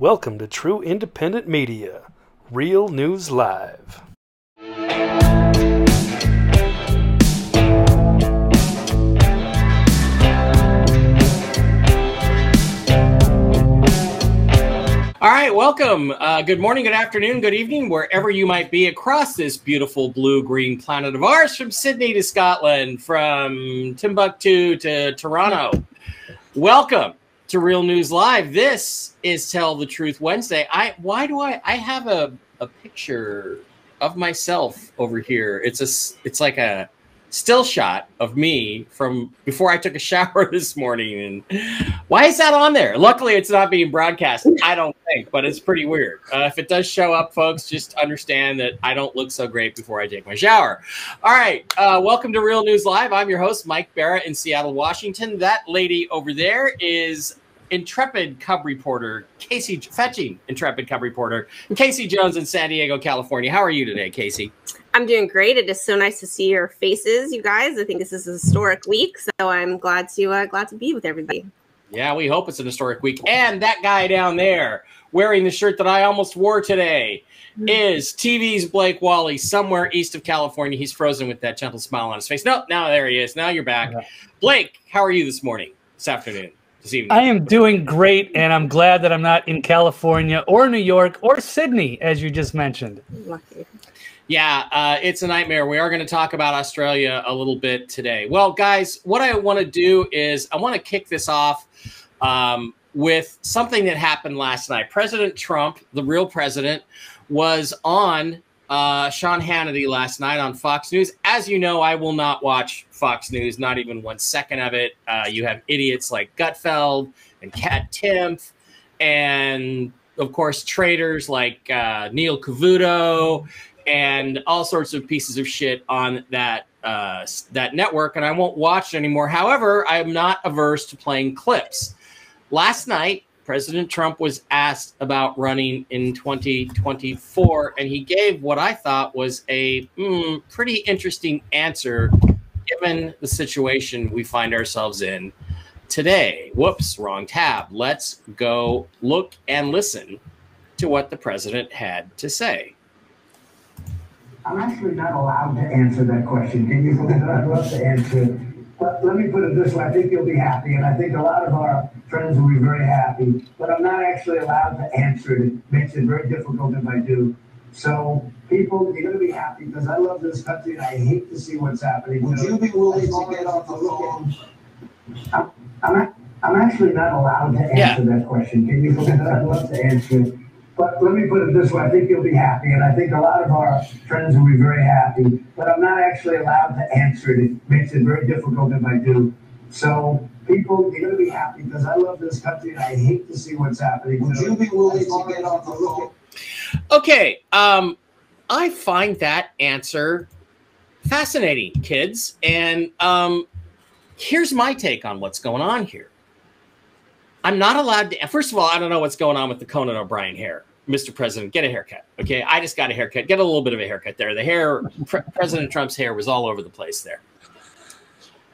Welcome to True Independent Media, Real News Live. All right, welcome. Uh, good morning, good afternoon, good evening, wherever you might be across this beautiful blue green planet of ours, from Sydney to Scotland, from Timbuktu to Toronto. Welcome to Real News Live. This is Tell the Truth Wednesday. I why do I I have a, a picture of myself over here. It's a it's like a still shot of me from before I took a shower this morning. And why is that on there? Luckily, it's not being broadcast. I don't think, but it's pretty weird. Uh, if it does show up, folks, just understand that I don't look so great before I take my shower. All right, uh, welcome to Real News Live. I'm your host, Mike Bara in Seattle, Washington. That lady over there is intrepid cub reporter Casey fetching intrepid cub reporter Casey Jones in San Diego, California. How are you today, Casey? I'm doing great. It is so nice to see your faces, you guys. I think this is a historic week, so I'm glad to uh, glad to be with everybody. Yeah, we hope it's an historic week. And that guy down there wearing the shirt that I almost wore today is TV's Blake Wally somewhere east of California. He's frozen with that gentle smile on his face. No, now there he is. Now you're back. Blake, how are you this morning, this afternoon, this evening? I am doing great, and I'm glad that I'm not in California or New York or Sydney, as you just mentioned. Lucky. Yeah, uh, it's a nightmare. We are going to talk about Australia a little bit today. Well, guys, what I want to do is I want to kick this off um, with something that happened last night. President Trump, the real president, was on uh, Sean Hannity last night on Fox News. As you know, I will not watch Fox News, not even one second of it. Uh, you have idiots like Gutfeld and Kat Timpf, and of course, traitors like uh, Neil Cavuto and all sorts of pieces of shit on that uh, that network, and I won't watch it anymore. However, I am not averse to playing clips. Last night, President Trump was asked about running in 2024, and he gave what I thought was a mm, pretty interesting answer given the situation we find ourselves in today. Whoops, wrong tab. Let's go look and listen to what the president had to say. I'm actually not allowed to answer that question. Can you believe? I'd love to answer. But let me put it this way. I think you'll be happy, and I think a lot of our friends will be very happy. But I'm not actually allowed to answer it. It makes it very difficult if I do. So, people, you're going to be happy because I love this country and I hate to see what's happening. Would So, you be willing to get off the phone? I'm, I'm, I'm actually not allowed to Yeah. answer that question. Can you believe it? I'd love to answer it. But let me put it this way. I think you'll be happy, and I think a lot of our friends will be very happy. But I'm not actually allowed to answer it. It makes it very difficult if I do. So, people, you're going to be happy because I love this country and I hate to see what's happening. Would So, you be willing to get as off the you phone? Okay, um, I find that answer fascinating, kids. And um, here's my take on what's going on here. I'm not allowed to. First of all, I don't know what's going on with the Conan O'Brien hair. Mr. President, get a haircut. Okay, I just got a haircut. Get a little bit of a haircut there. The hair, Pre- President Trump's hair was all over the place there.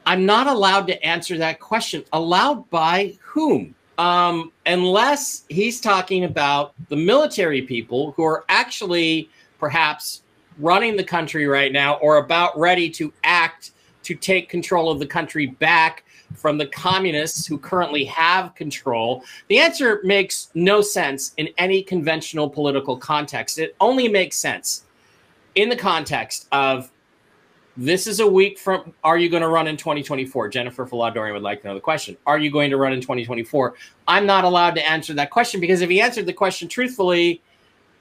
I'm not allowed to answer that question. Allowed by whom? Um, unless he's talking about the military people who are actually perhaps running the country right now or about ready to act to take control of the country back from the communists who currently have control. The answer makes no sense in any conventional political context. It only makes sense in the context of this is a week from are you going to run in 2024 jennifer Faladorian would like to know the question are you going to run in 2024 i'm not allowed to answer that question because if he answered the question truthfully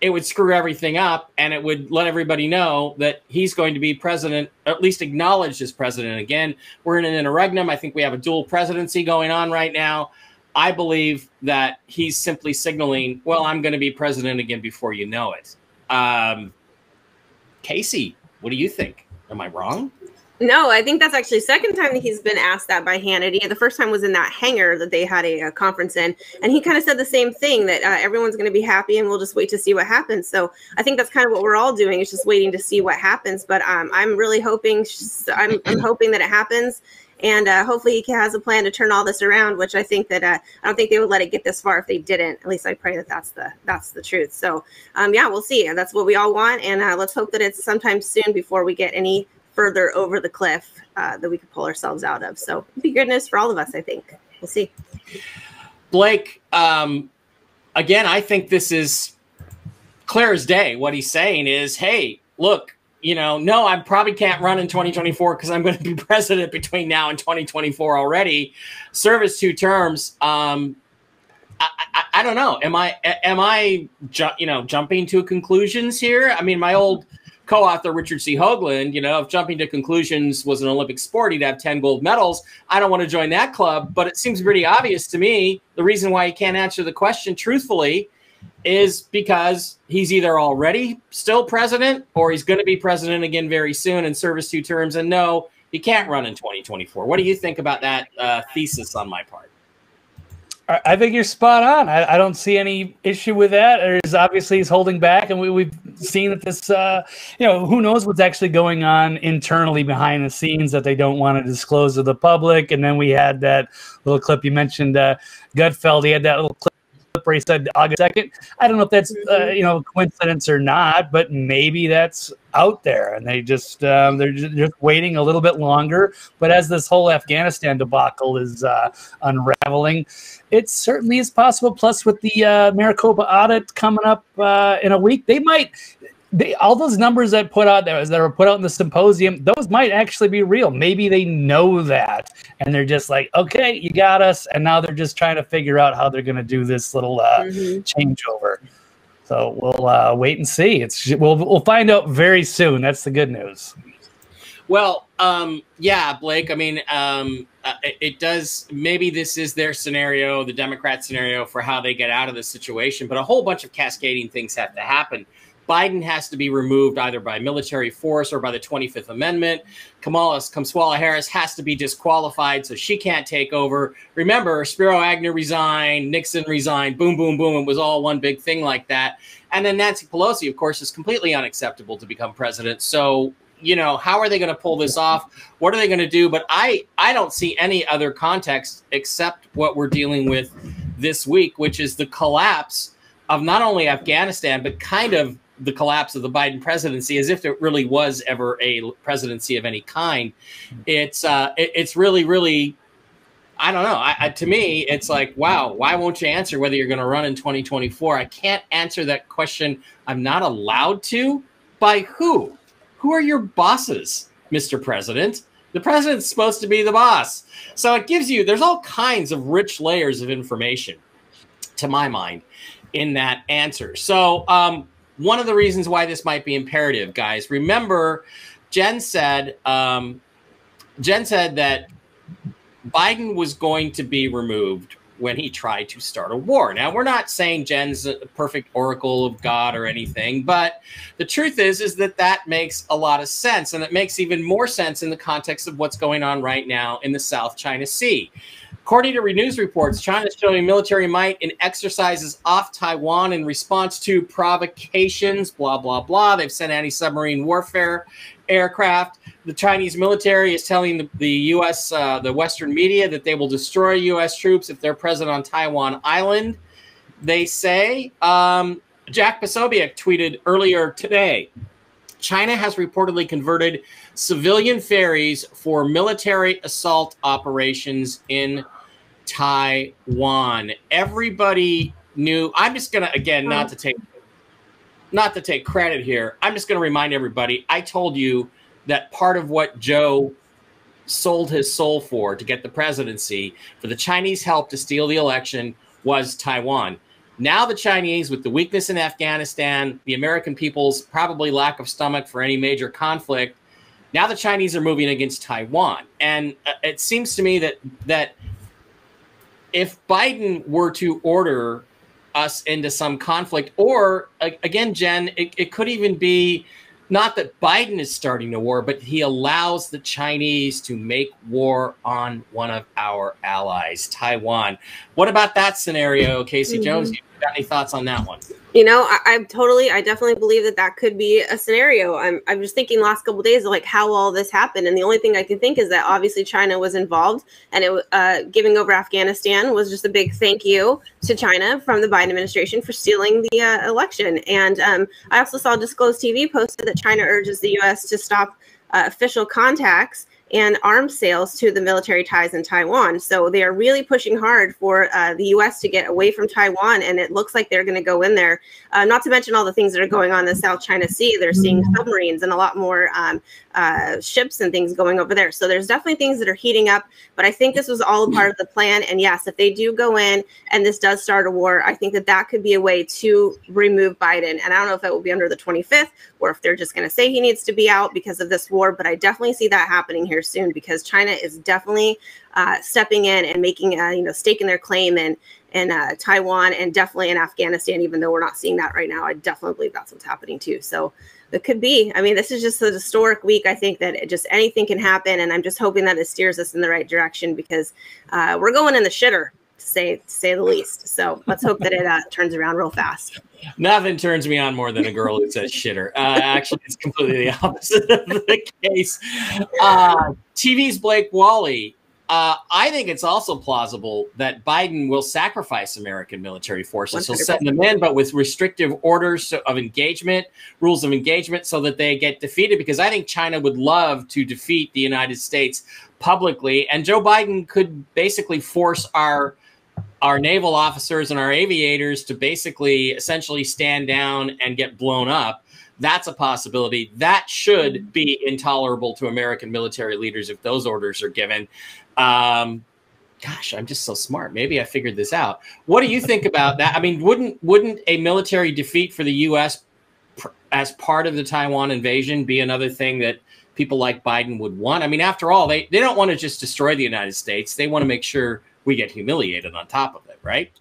it would screw everything up and it would let everybody know that he's going to be president at least acknowledged as president again. We're in an interregnum. I think we have a dual presidency going on right now. I believe that he's simply signaling well i'm going to be president again before you know it. Um, casey what do you think? Am I wrong? No, I think that's actually second time that he's been asked that by Hannity. The first time was in that hangar that they had a, a conference in, and he kind of said the same thing that uh, everyone's going to be happy, and we'll just wait to see what happens. So I think that's kind of what we're all doing is just waiting to see what happens. But um, I'm really hoping, I'm, I'm hoping that it happens, and uh, hopefully he has a plan to turn all this around. Which I think that uh, I don't think they would let it get this far if they didn't. At least I pray that that's the that's the truth. So um, yeah, we'll see. That's what we all want, and uh, let's hope that it's sometime soon before we get any further over the cliff uh, that we could pull ourselves out of. So be good news for all of us. I think we'll see. Blake, um, again, I think this is clear as day. What he's saying is, hey, look, you know, no, I probably can't run in 2024 because I'm going to be president between now and 2024 already. Service two terms. Um, I, I, I don't know. Am I am I ju- you know jumping to conclusions here? I mean, my old co-author Richard C. Hoagland, you know, if jumping to conclusions was an Olympic sport, he'd have 10 gold medals. I don't want to join that club, but it seems pretty obvious to me the reason why he can't answer the question truthfully is because he's either already still president or he's going to be president again very soon and service two terms. And no, he can't run in 2024. What do you think about that uh, thesis on my part? I think you're spot on. I, I, don't see any issue with that. There's obviously he's holding back, and we, have seen that this, uh, you know, who knows what's actually going on internally behind the scenes that they don't want to disclose to the public. And then we had that little clip you mentioned, uh, Gutfeld. He had that little clip he said August 2nd. I don't know if that's, uh, you know, coincidence or not, but maybe that's out there and they just, um, they're just, just, waiting a little bit longer. But as this whole Afghanistan debacle is uh, unraveling, it certainly is possible. Plus, with the uh, Maricopa audit coming up uh, in a week, they might they, all those numbers that put out there that were put out in the symposium, those might actually be real. Maybe they know that, and they're just like, okay, you got us, and now they're just trying to figure out how they're going to do this little uh, mm-hmm. changeover. So we'll uh, wait and see. It's we'll we'll find out very soon. That's the good news. Well, um, yeah, Blake. I mean, um, uh, it, it, does. Maybe this is their scenario, the Democrat scenario for how they get out of this situation. But a whole bunch of cascading things have to happen. Biden has to be removed either by military force or by the 25th Amendment. Kamala Kamala Harris has to be disqualified, so she can't take over. Remember, Spiro Agnew resigned, Nixon resigned, boom, boom, boom. It was all one big thing like that. And then Nancy Pelosi, of course, is completely unacceptable to become president. So you know how are they going to pull this off what are they going to do but i i don't see any other context except what we're dealing with this week which is the collapse of not only afghanistan but kind of the collapse of the Biden presidency as if it really was ever a presidency of any kind. It's uh, it, it's really really. I don't know. I, I, to me, it's like, wow, why won't you answer whether you're going to run in 2024? I can't answer that question. I'm not allowed to. By who? Who are your bosses, Mr. President? The president's supposed to be the boss. So it gives you, there's all kinds of rich layers of information, to my mind, in that answer. So, um, one of the reasons why this might be imperative, guys. Remember, Jen said, um, Jen said that Biden was going to be removed when he tried to start a war. Now, we're not saying Jen's a perfect oracle of God or anything, but the truth is is that that makes a lot of sense and it makes even more sense in the context of what's going on right now in the South China Sea. According to news reports, China is showing military might in exercises off Taiwan in response to provocations, blah, blah, blah. They've sent anti submarine warfare aircraft. The Chinese military is telling the, the U.S., uh, the Western media, that they will destroy U.S. troops if they're present on Taiwan Island. They say. Um, Jack Posobiec tweeted earlier today China has reportedly converted civilian ferries for military assault operations in Taiwan. Everybody knew. I'm just gonna again not to take not to take credit here. I'm just gonna remind everybody. I told you that part of what Joe sold his soul for to get the presidency for the Chinese help to steal the election was Taiwan. Now the Chinese, with the weakness in Afghanistan, the American people's probably lack of stomach for any major conflict, now the Chinese are moving against Taiwan, and uh, it seems to me that that if Biden were to order us into some conflict, or again, Jen, it, it could even be not that Biden is starting a war, but he allows the Chinese to make war on one of our allies, Taiwan. What about that scenario, Casey mm-hmm. Jones? Got any thoughts on that one? You know, I, I'm totally, I definitely believe that that could be a scenario. I'm, I'm just thinking last couple of days of like how all this happened, and the only thing I can think is that obviously China was involved, and it uh, giving over Afghanistan was just a big thank you to China from the Biden administration for stealing the uh, election. And um, I also saw Disclosed TV posted that China urges the U.S. to stop uh, official contacts and arms sales to the military ties in Taiwan. So they are really pushing hard for uh, the U.S. to get away from Taiwan, and it looks like they're going to go in there. Uh, not to mention all the things that are going on in the South China Sea. They're seeing submarines and a lot more um, uh, ships and things going over there. So there's definitely things that are heating up. But I think this was all a part of the plan. And yes, if they do go in and this does start a war, I think that that could be a way to remove Biden. And I don't know if that will be under the 25th or if they're just going to say he needs to be out because of this war. But I definitely see that happening here soon because China is definitely uh, stepping in and making, a you know, staking their claim in in uh, Taiwan and definitely in Afghanistan. Even though we're not seeing that right now, I definitely believe that's what's happening too. So it could be. I mean, this is just a historic week. I think that just anything can happen, and I'm just hoping that it steers us in the right direction because uh, we're going in the shitter to say to say the least. So let's hope that it uh, turns around real fast. Nothing turns me on more than a girl who says shitter. Uh, actually, it's completely the opposite of the case. Uh, TV's Blake Wally. Uh, I think it's also plausible that Biden will sacrifice American military forces. He'll send them in, but with restrictive orders of engagement, rules of engagement, so that they get defeated. Because I think China would love to defeat the United States publicly, and Joe Biden could basically force our our naval officers and our aviators to basically essentially stand down and get blown up. That's a possibility. That should be intolerable to American military leaders if those orders are given. Um, gosh, I'm just so smart. Maybe I figured this out. What do you think about that? I mean, wouldn't wouldn't a military defeat for the U.S. Pr- as part of the Taiwan invasion be another thing that people like Biden would want? I mean, after all, they they don't want to just destroy the United States. They want to make sure we get humiliated on top of it, right?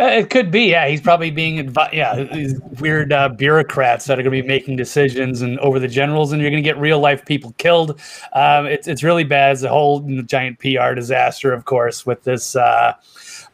Uh, it could be, yeah. He's probably being, advi- yeah, these weird uh, bureaucrats that are going to be making decisions and over the generals, and you're going to get real life people killed. Um, it's it's really bad. It's a whole giant PR disaster, of course, with this. Uh,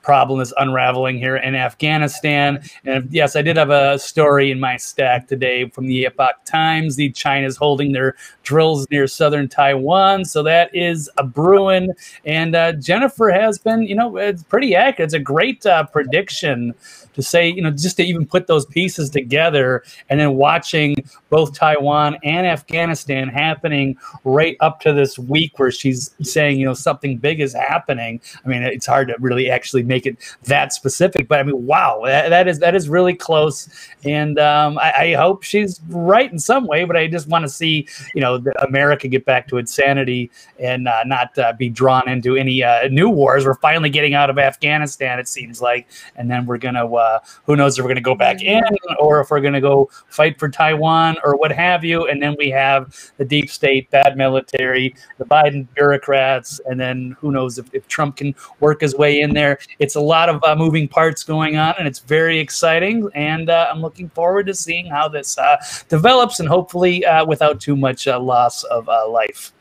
problem is unraveling here in Afghanistan. And yes, I did have a story in my stack today from the Epoch Times. The China's holding their drills near southern Taiwan, so that is a Bruin. And uh, Jennifer has been, you know, it's pretty accurate. It's a great uh, prediction to say, you know, just to even put those pieces together and then watching both Taiwan and Afghanistan happening right up to this week where she's saying, you know, something big is happening. I mean, it's hard to really actually make it that specific, but I mean, wow, that, that is that is really close. And um, I, I, hope she's right in some way, but I just want to see, you know, America get back to its sanity and uh, not uh, be drawn into any uh, new wars. We're finally getting out of Afghanistan, it seems like, and then we're gonna uh, who knows if we're going to go back in or if we're going to go fight for Taiwan or what have you. And then we have the deep state, bad military, the Biden bureaucrats, and then who knows if, if Trump can work his way in there. It's a lot of uh, moving parts going on, and it's very exciting. And uh, I'm looking forward to seeing how this uh, develops and hopefully uh, without too much uh, loss of life.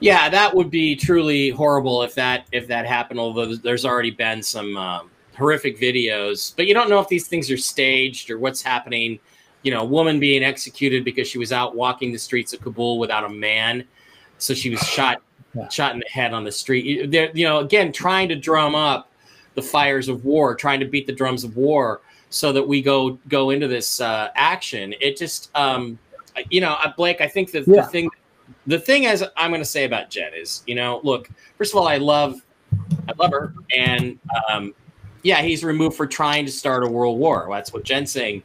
Yeah, that would be truly horrible if that if that happened. Although there's already been some um, horrific videos, but you don't know if these things are staged or what's happening. You know, a woman being executed because she was out walking the streets of Kabul without a man, so she was shot shot in the head on the street. They're, you know, again, trying to drum up the fires of war, trying to beat the drums of war, so that we go go into this uh, action. It just, um, you know, uh, Blake. I think that yeah. the thing, the thing as I'm going to say about Jen is, you know, look. First of all, I love, I love her, and um, yeah, he's removed for trying to start a world war. That's what Jen's saying.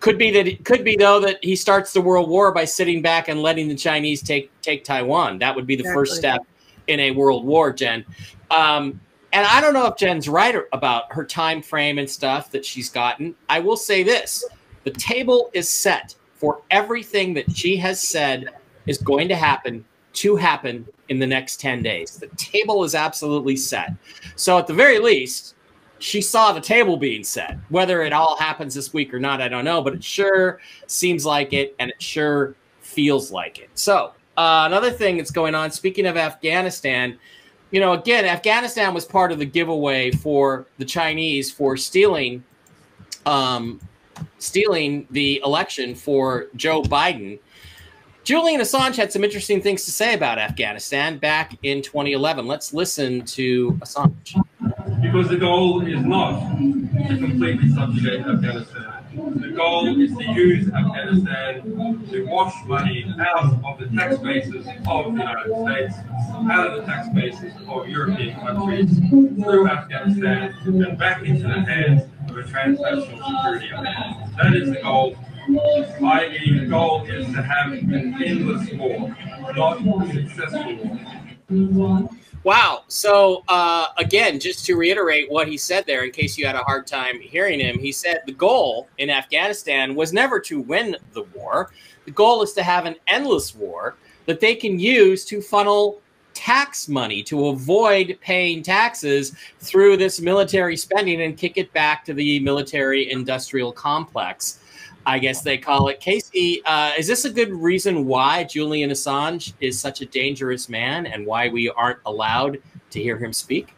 Could be that it could be though that he starts the world war by sitting back and letting the Chinese take take Taiwan. That would be the exactly. first step in a world war, Jen. Um, and I don't know if Jen's right about her time frame and stuff that she's gotten. I will say this: the table is set for everything that she has said is going to happen to happen in the next 10 days. The table is absolutely set. So at the very least, she saw the table being set. Whether it all happens this week or not, I don't know, but it sure seems like it, and it sure feels like it. So, uh, another thing that's going on, speaking of Afghanistan, you know, again, Afghanistan was part of the giveaway for the Chinese for stealing um, stealing the election for Joe Biden. Julian Assange had some interesting things to say about Afghanistan back in 2011. Let's listen to Assange. Because the goal is not to completely subjugate Afghanistan. The goal is to use Afghanistan to wash money out of the tax bases of the United States, out of the tax bases of European countries, through Afghanistan, and back into the hands of a transnational security. That is the goal i.e., the goal is to have an endless war, not a successful war. Wow. So, uh, again, just to reiterate what he said there, in case you had a hard time hearing him, he said the goal in Afghanistan was never to win the war. The goal is to have an endless war that they can use to funnel tax money to avoid paying taxes through this military spending and kick it back to the military industrial complex. I guess they call it. Casey, uh, is this a good reason why Julian Assange is such a dangerous man and why we aren't allowed to hear him speak?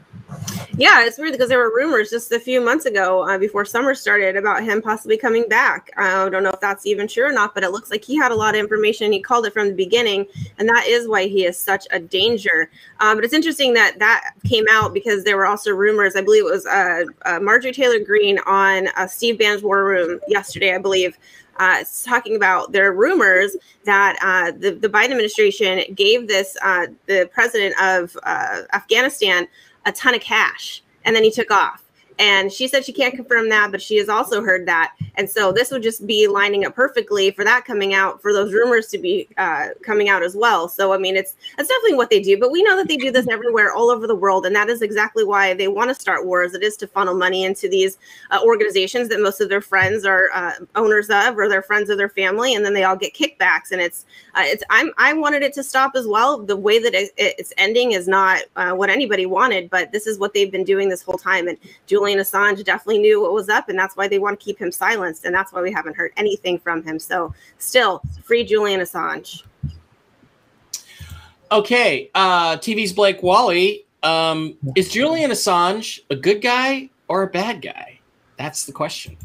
Yeah, it's weird because there were rumors just a few months ago uh, before summer started about him possibly coming back. I don't know if that's even true or not, but it looks like he had a lot of information. He called it from the beginning, and that is why he is such a danger. Um, but it's interesting that that came out because there were also rumors. I believe it was uh, uh, Marjorie Taylor Greene on uh, Steve Bannon's War Room yesterday, I believe. Uh, talking about there are rumors that uh, the, the Biden administration gave this uh, the president of uh, Afghanistan a ton of cash and then he took off. And she said she can't confirm that, but she has also heard that. And so this would just be lining up perfectly for that coming out, for those rumors to be uh, coming out as well. So, I mean, it's that's definitely what they do. But we know that they do this everywhere, all over the world. And that is exactly why they want to start wars. It is to funnel money into these uh, organizations that most of their friends are uh, owners of or they're friends of their family. And then they all get kickbacks. And it's, uh, it's, I'm, I wanted it to stop as well. The way that it, it's ending is not uh, what anybody wanted, but this is what they've been doing this whole time. And Julian Assange definitely knew what was up, and that's why they want to keep him silenced, and that's why we haven't heard anything from him. So, still, free Julian Assange. Okay, uh, TV's Blake Wally. Um, is Julian Assange a good guy or a bad guy? That's the question.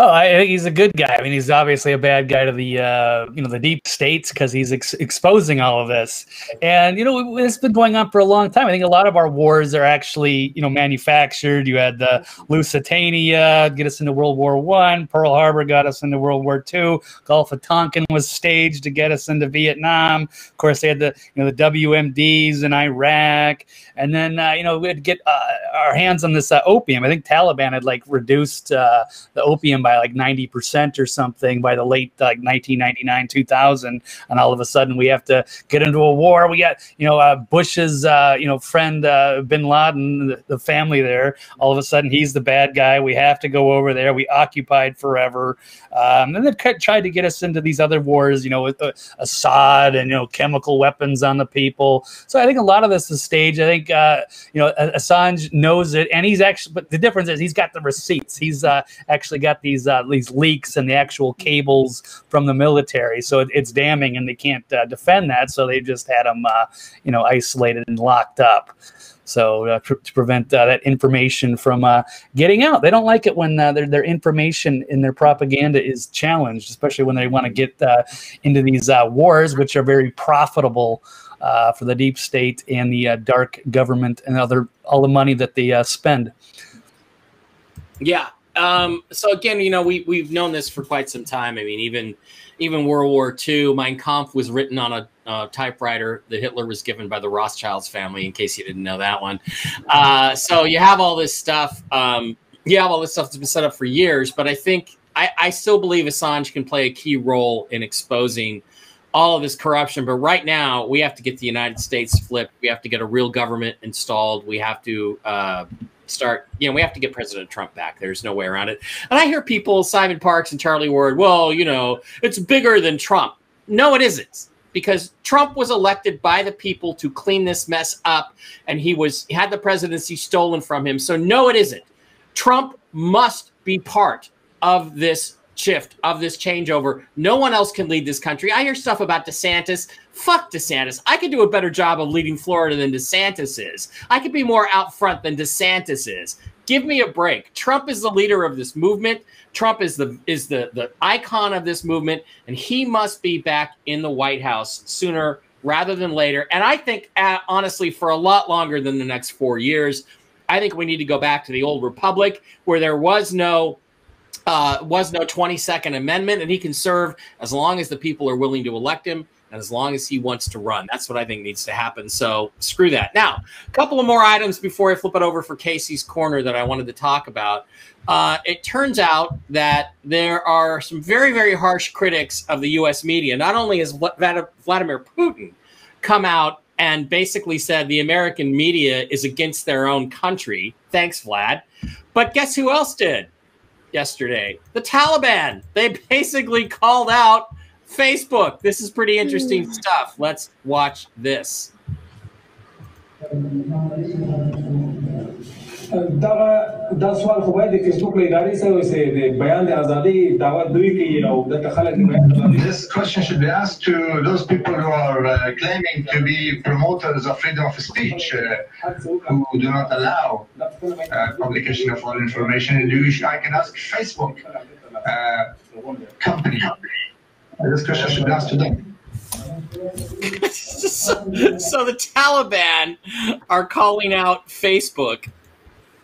Oh, I think he's a good guy. I mean, he's obviously a bad guy to the uh, you know the deep states because he's ex- exposing all of this. And you know, it's been going on for a long time. I think a lot of our wars are actually you know manufactured. You had the Lusitania get us into World War One. Pearl Harbor got us into World War Two. Gulf of Tonkin was staged to get us into Vietnam. Of course, they had the you know the WMDs in Iraq, and then uh, you know we'd get uh, our hands on this uh, opium. I think Taliban had like reduced uh, the opium by like 90% or something by the late like 1999 2000 and all of a sudden we have to get into a war. We got you know uh, bush's uh, you know friend uh, bin laden the, the, family there. All of a sudden he's the bad guy. We have to go over there. We occupied forever. Um, and they've tried to get us into these other wars you know with uh, assad and you know chemical weapons on the people. So i think a lot of this is staged. I think uh, you know assange knows it and he's actually but the difference is he's got the receipts. He's uh, actually got these these uh, these leaks and the actual cables from the military. So it, it's damning, and they can't uh, defend that. So they just had them, uh, you know, isolated and locked up. So uh, to prevent uh, that information from uh, getting out, they don't like it when uh, their their information and their propaganda is challenged, especially when they want to get uh, into these uh, wars, which are very profitable for the deep state and the dark government and other all the money that they spend. Yeah, um, so again, you know, we we've known this for quite some time. I mean, even even World War II, Mein Kampf was written on a typewriter that Hitler was given by the Rothschilds family. In case you didn't know that one, uh, so you have all this stuff. Um, you have all this stuff that's been set up for years. But I think I, I still believe Assange can play a key role in exposing all of this corruption. But right now, we have to get the United States flipped. We have to get a real government installed. We have to uh, start, you know, we have to get President Trump back. There's no way around it. And I hear people, Simon Parkes and Charlie Ward, well, you know, it's bigger than Trump. No, it isn't. Because Trump was elected by the people to clean this mess up, and he was he had the presidency stolen from him. So no, it isn't. Trump must be part of this shift of this changeover. No one else can lead this country. I hear stuff about DeSantis. Fuck DeSantis. I could do a better job of leading Florida than DeSantis is. I could be more out front than DeSantis is. Give me a break. Trump is the leader of this movement. Trump is the is the the icon of this movement, and he must be back in the White House sooner rather than later. And I think, uh, honestly, for a lot longer than the next four years. I think we need to go back to the old republic where there was no uh, was no 22nd Amendment, and he can serve as long as the people are willing to elect him and as long as he wants to run. That's what I think needs to happen. So screw that. Now, a couple of more items before I flip it over for Casey's corner that I wanted to talk about. Uh, it turns out that there are some very, very harsh critics of the U.S. media. Not only has Vladimir Putin come out and basically said the American media is against their own country. Thanks, Vlad. But guess who else did yesterday? The Taliban. They basically called out Facebook. This is pretty interesting mm. stuff. Let's watch this. دغه دا سوال خو باید د فیسبوک له ادارې سره وسي د بیان د ازادي دعوه دوی کوي او د خلک This question should be asked to those people who are uh, claiming to be promoters of freedom of speech uh, who do not allow uh, publication of all information. And you, I can ask Facebook uh, company. This question should be asked to them. so, so the Taliban are calling out Facebook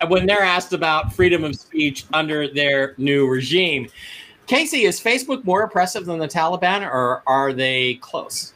when they're asked about freedom of speech under their new regime. Casey, is Facebook more oppressive than the Taliban, or are they close?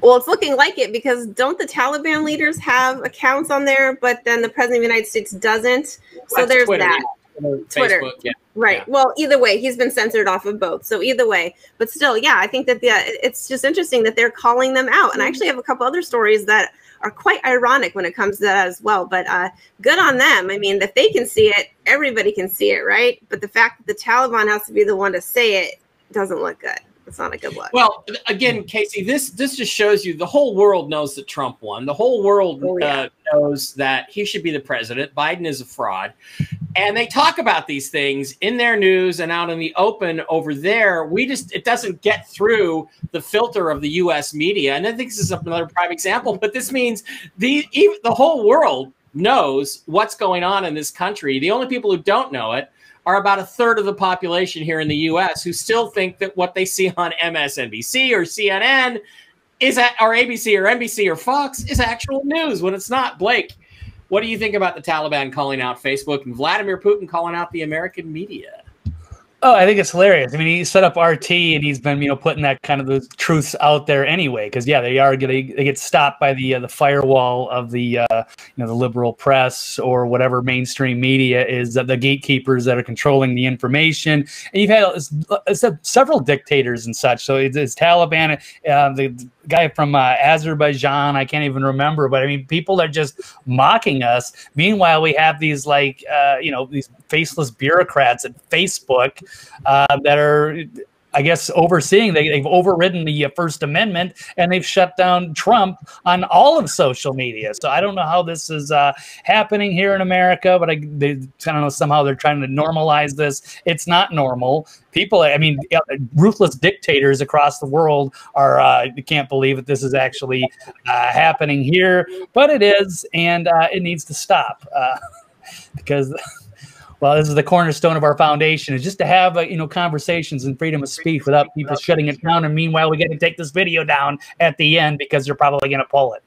Well, it's looking like it because don't the Taliban leaders have accounts on there, but then the president of the United States doesn't? So That's there's Twitter, that. Yeah. Twitter. Facebook, yeah. Right. Yeah. Well, either way, he's been censored off of both. So either way, but still, yeah, I think that the it's just interesting that they're calling them out. And I actually have a couple other stories that are quite ironic when it comes to that as well. But uh, good on them. I mean, if they can see it, everybody can see it, right? But the fact that the Taliban has to be the one to say it doesn't look good. It's not a good look. Well, again, Casey, this this just shows you the whole world knows that Trump won. The whole world oh, yeah. uh, knows that he should be the president. Biden is a fraud, and they talk about these things in their news and out in the open over there. We just it doesn't get through the filter of the U.S. media, and I think this is another prime example. But this means the even, the whole world knows what's going on in this country. The only people who don't know it are about a third of the population here in the US who still think that what they see on MSNBC or CNN is at or ABC or NBC or Fox is actual news when it's not. Blake, what do you think about the Taliban calling out Facebook and Vladimir Putin calling out the American media? Oh, I think it's hilarious. I mean, he set up RT and he's been, you know, putting that kind of the truths out there anyway. Because yeah, they are to they get stopped by the uh, the firewall of the uh, you know the liberal press or whatever mainstream media is uh, the gatekeepers that are controlling the information. And you've had it's uh, several dictators and such. So it's, it's Taliban, uh, the guy from uh, Azerbaijan. I can't even remember, but I mean, people are just mocking us. Meanwhile, we have these like uh, you know these faceless bureaucrats at Facebook uh, that are I guess overseeing they, have overridden the uh, First Amendment and they've shut down Trump on all of social media. So I don't know how this is uh, happening here in America, but I, they, I don't know somehow they're trying to normalize this. It's not normal. People, I mean, ruthless dictators across the world are. Uh, can't believe that this is actually uh, happening here, but it is, and uh, it needs to stop uh, because well, this is the cornerstone of our foundation is just to have, uh, you know, conversations and freedom of speech without people shutting it down. And meanwhile, we get to take this video down at the end because they're probably going to pull it.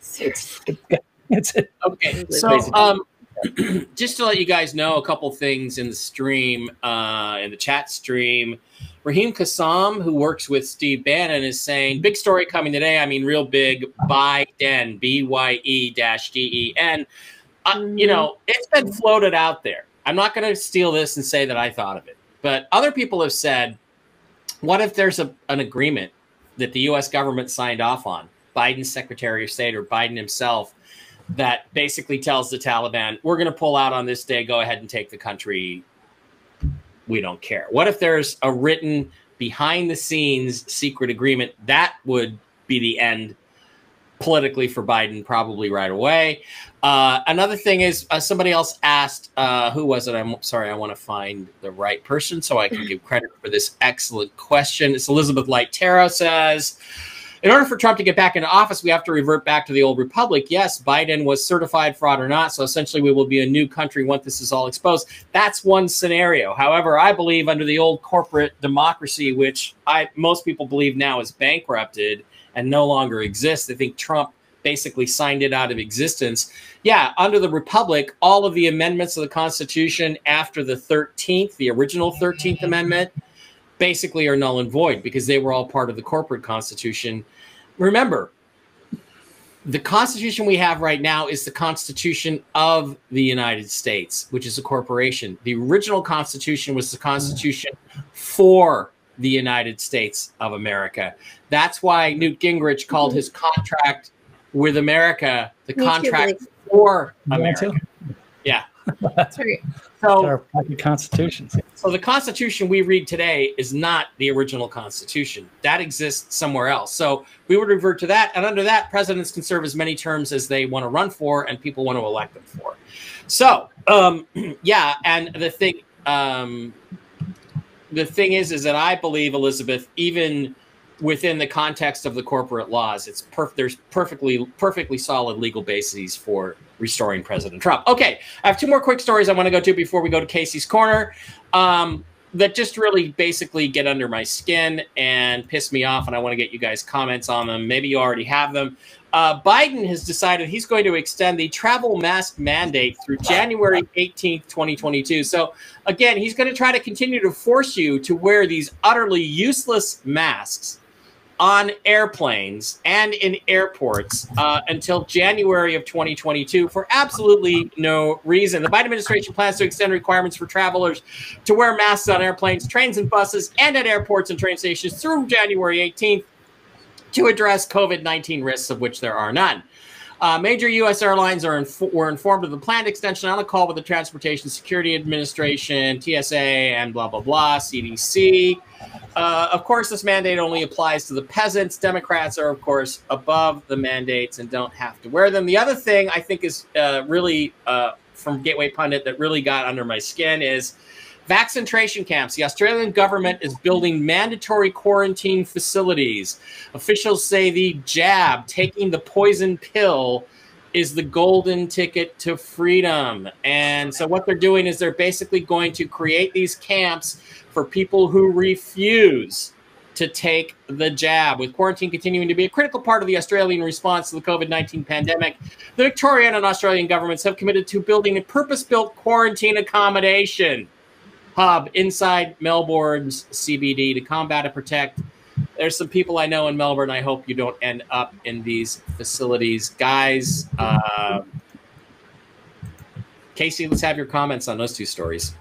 Seriously. It's, it's, okay. So, um, just to let you guys know a couple things in the stream, uh, in the chat stream, Raheem Kassam, who works with Steve Bannon, is saying big story coming today. I mean, real big. Biden, B Y E dash D E N you mm-hmm. know, it's been floated out there. I'm not going to steal this and say that I thought of it, but other people have said, what if there's a, an agreement that the U.S. government signed off on, Biden's Secretary of State or Biden himself, that basically tells the Taliban, we're going to pull out on this day, go ahead and take the country. We don't care. What if there's a written behind the scenes secret agreement? That would be the end politically for Biden probably right away. Uh, another thing is uh, somebody else asked, uh, who was it? I'm sorry, I want to find the right person so I can give credit for this excellent question. It's Elizabeth Light Tarot says, in order for Trump to get back into office, we have to revert back to the old republic. Yes, Biden was certified fraud or not. So essentially, we will be a new country once this is all exposed. That's one scenario. However, I believe under the old corporate democracy, which I most people believe now is bankrupted and no longer exists, I think Trump basically signed it out of existence. Yeah, under the Republic, all of the amendments of the Constitution after the 13th, the original 13th Amendment, basically are null and void because they were all part of the corporate Constitution. Remember, the Constitution we have right now is the Constitution of the United States, which is a corporation. The original Constitution was the Constitution for the United States of America. That's why Newt Gingrich called his contract with America the Me contract Blake. for Me America. too. Yeah. That's right. So Our fucking constitutions. so the Constitution we read today is not the original Constitution. That exists somewhere else. So we would revert to that, and under that, presidents can serve as many terms as they want to run for, and people want to elect them for. So um, yeah, and the thing um, the thing is, is that I believe Elizabeth, even within the context of the corporate laws, it's perf- there's perfectly perfectly solid legal bases for restoring President Trump. Okay, I have two more quick stories I want to go to before we go to Casey's corner. Um, that just really basically get under my skin and piss me off, and I want to get you guys comments on them. Maybe you already have them. Uh, Biden has decided he's going to extend the travel mask mandate through January 18th, 2022. So, again, he's going to try to continue to force you to wear these utterly useless masks on airplanes and in airports uh, until January of 2022 for absolutely no reason. The Biden administration plans to extend requirements for travelers to wear masks on airplanes, trains, and buses, and at airports and train stations through January 18th to address COVID 19 risks, of which there are none. Uh, major U.S. airlines are inf- were informed of the planned extension on a call with the Transportation Security Administration, TSA, and blah, blah, blah, CDC. Uh, of course, this mandate only applies to the peasants. Democrats are, of course, above the mandates and don't have to wear them. The other thing I think is uh, really uh, from Gateway Pundit that really got under my skin is vaccination camps. The Australian government is building mandatory quarantine facilities. Officials say the jab, taking the poison pill, is the golden ticket to freedom. And so, what they're doing is they're basically going to create these camps for people who refuse to take the jab. With quarantine continuing to be a critical part of the Australian response to the COVID 19 pandemic, the Victorian and Australian governments have committed to building a purpose built quarantine accommodation hub inside Melbourne's CBD to combat and protect. There's some people I know in Melbourne. I hope you don't end up in these facilities. Guys, uh, Casey, let's have your comments on those two stories.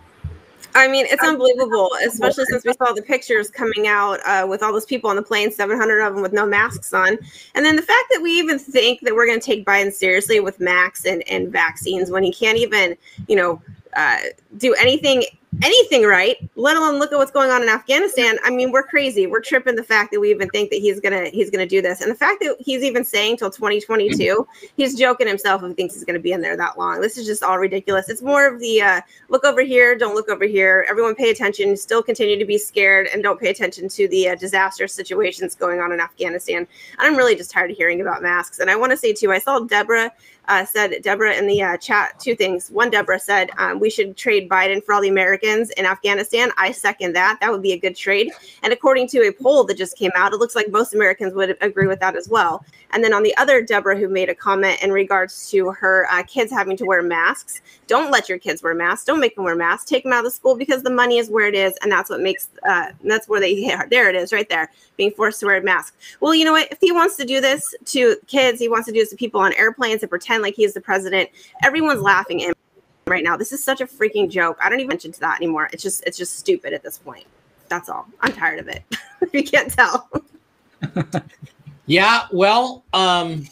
I mean, it's unbelievable, especially since we saw the pictures coming out uh, with all those people on the plane, 700 of them with no masks on. And then the fact that we even think that we're going to take Biden seriously with Max and, and vaccines when he can't even, you know, uh, do anything anything right? Let alone look at what's going on in afghanistan. I mean we're crazy. We're tripping the fact that we even think that he's gonna he's gonna do this. And the fact that he's even saying till 2022 he's joking himself if he thinks he's gonna be in there that long. This is just all ridiculous. It's more of the uh, look over here don't look over here. Everyone pay attention. Still continue to be scared and don't pay attention to the uh, disaster situations going on in afghanistan. And i'm really just tired of hearing about masks. And i want to say too i saw deborah uh, said Deborah in the uh, chat two things. One, Deborah said um, we should trade Biden for all the Americans in Afghanistan. I second that. That would be a good trade. And according to a poll that just came out, it looks like most Americans would agree with that as well. And then on the other, Deborah, who made a comment in regards to her uh, kids having to wear masks. Don't let your kids wear masks. Don't make them wear masks. Take them out of the school because the money is where it is, and that's what makes. Uh, that's where they. Are. There it is, right there, being forced to wear a mask. Well, you know what? If he wants to do this to kids, he wants to do this to people on airplanes and pretend like he's the president. Everyone's laughing at him right now. This is such a freaking joke. I don't even mention to that anymore. It's just it's just stupid at this point. That's all. I'm tired of it. you can't tell. Yeah, well, um,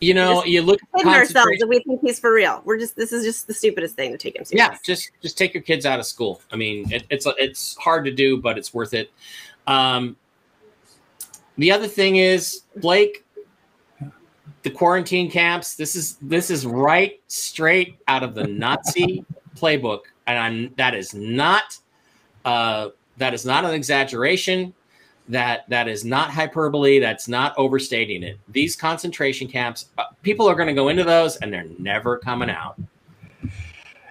you know, you look at ourselves and we think he's for real. We're just this is just the stupidest thing to take him serious. yeah just just take your kids out of school i mean it, it's it's hard to do but it's worth it um the other thing is blake the quarantine camps this is this is right straight out of the nazi playbook and I'm, that is not uh that is not an exaggeration that that is not hyperbole. That's not overstating it. These concentration camps, uh, people are going to go into those and they're never coming out.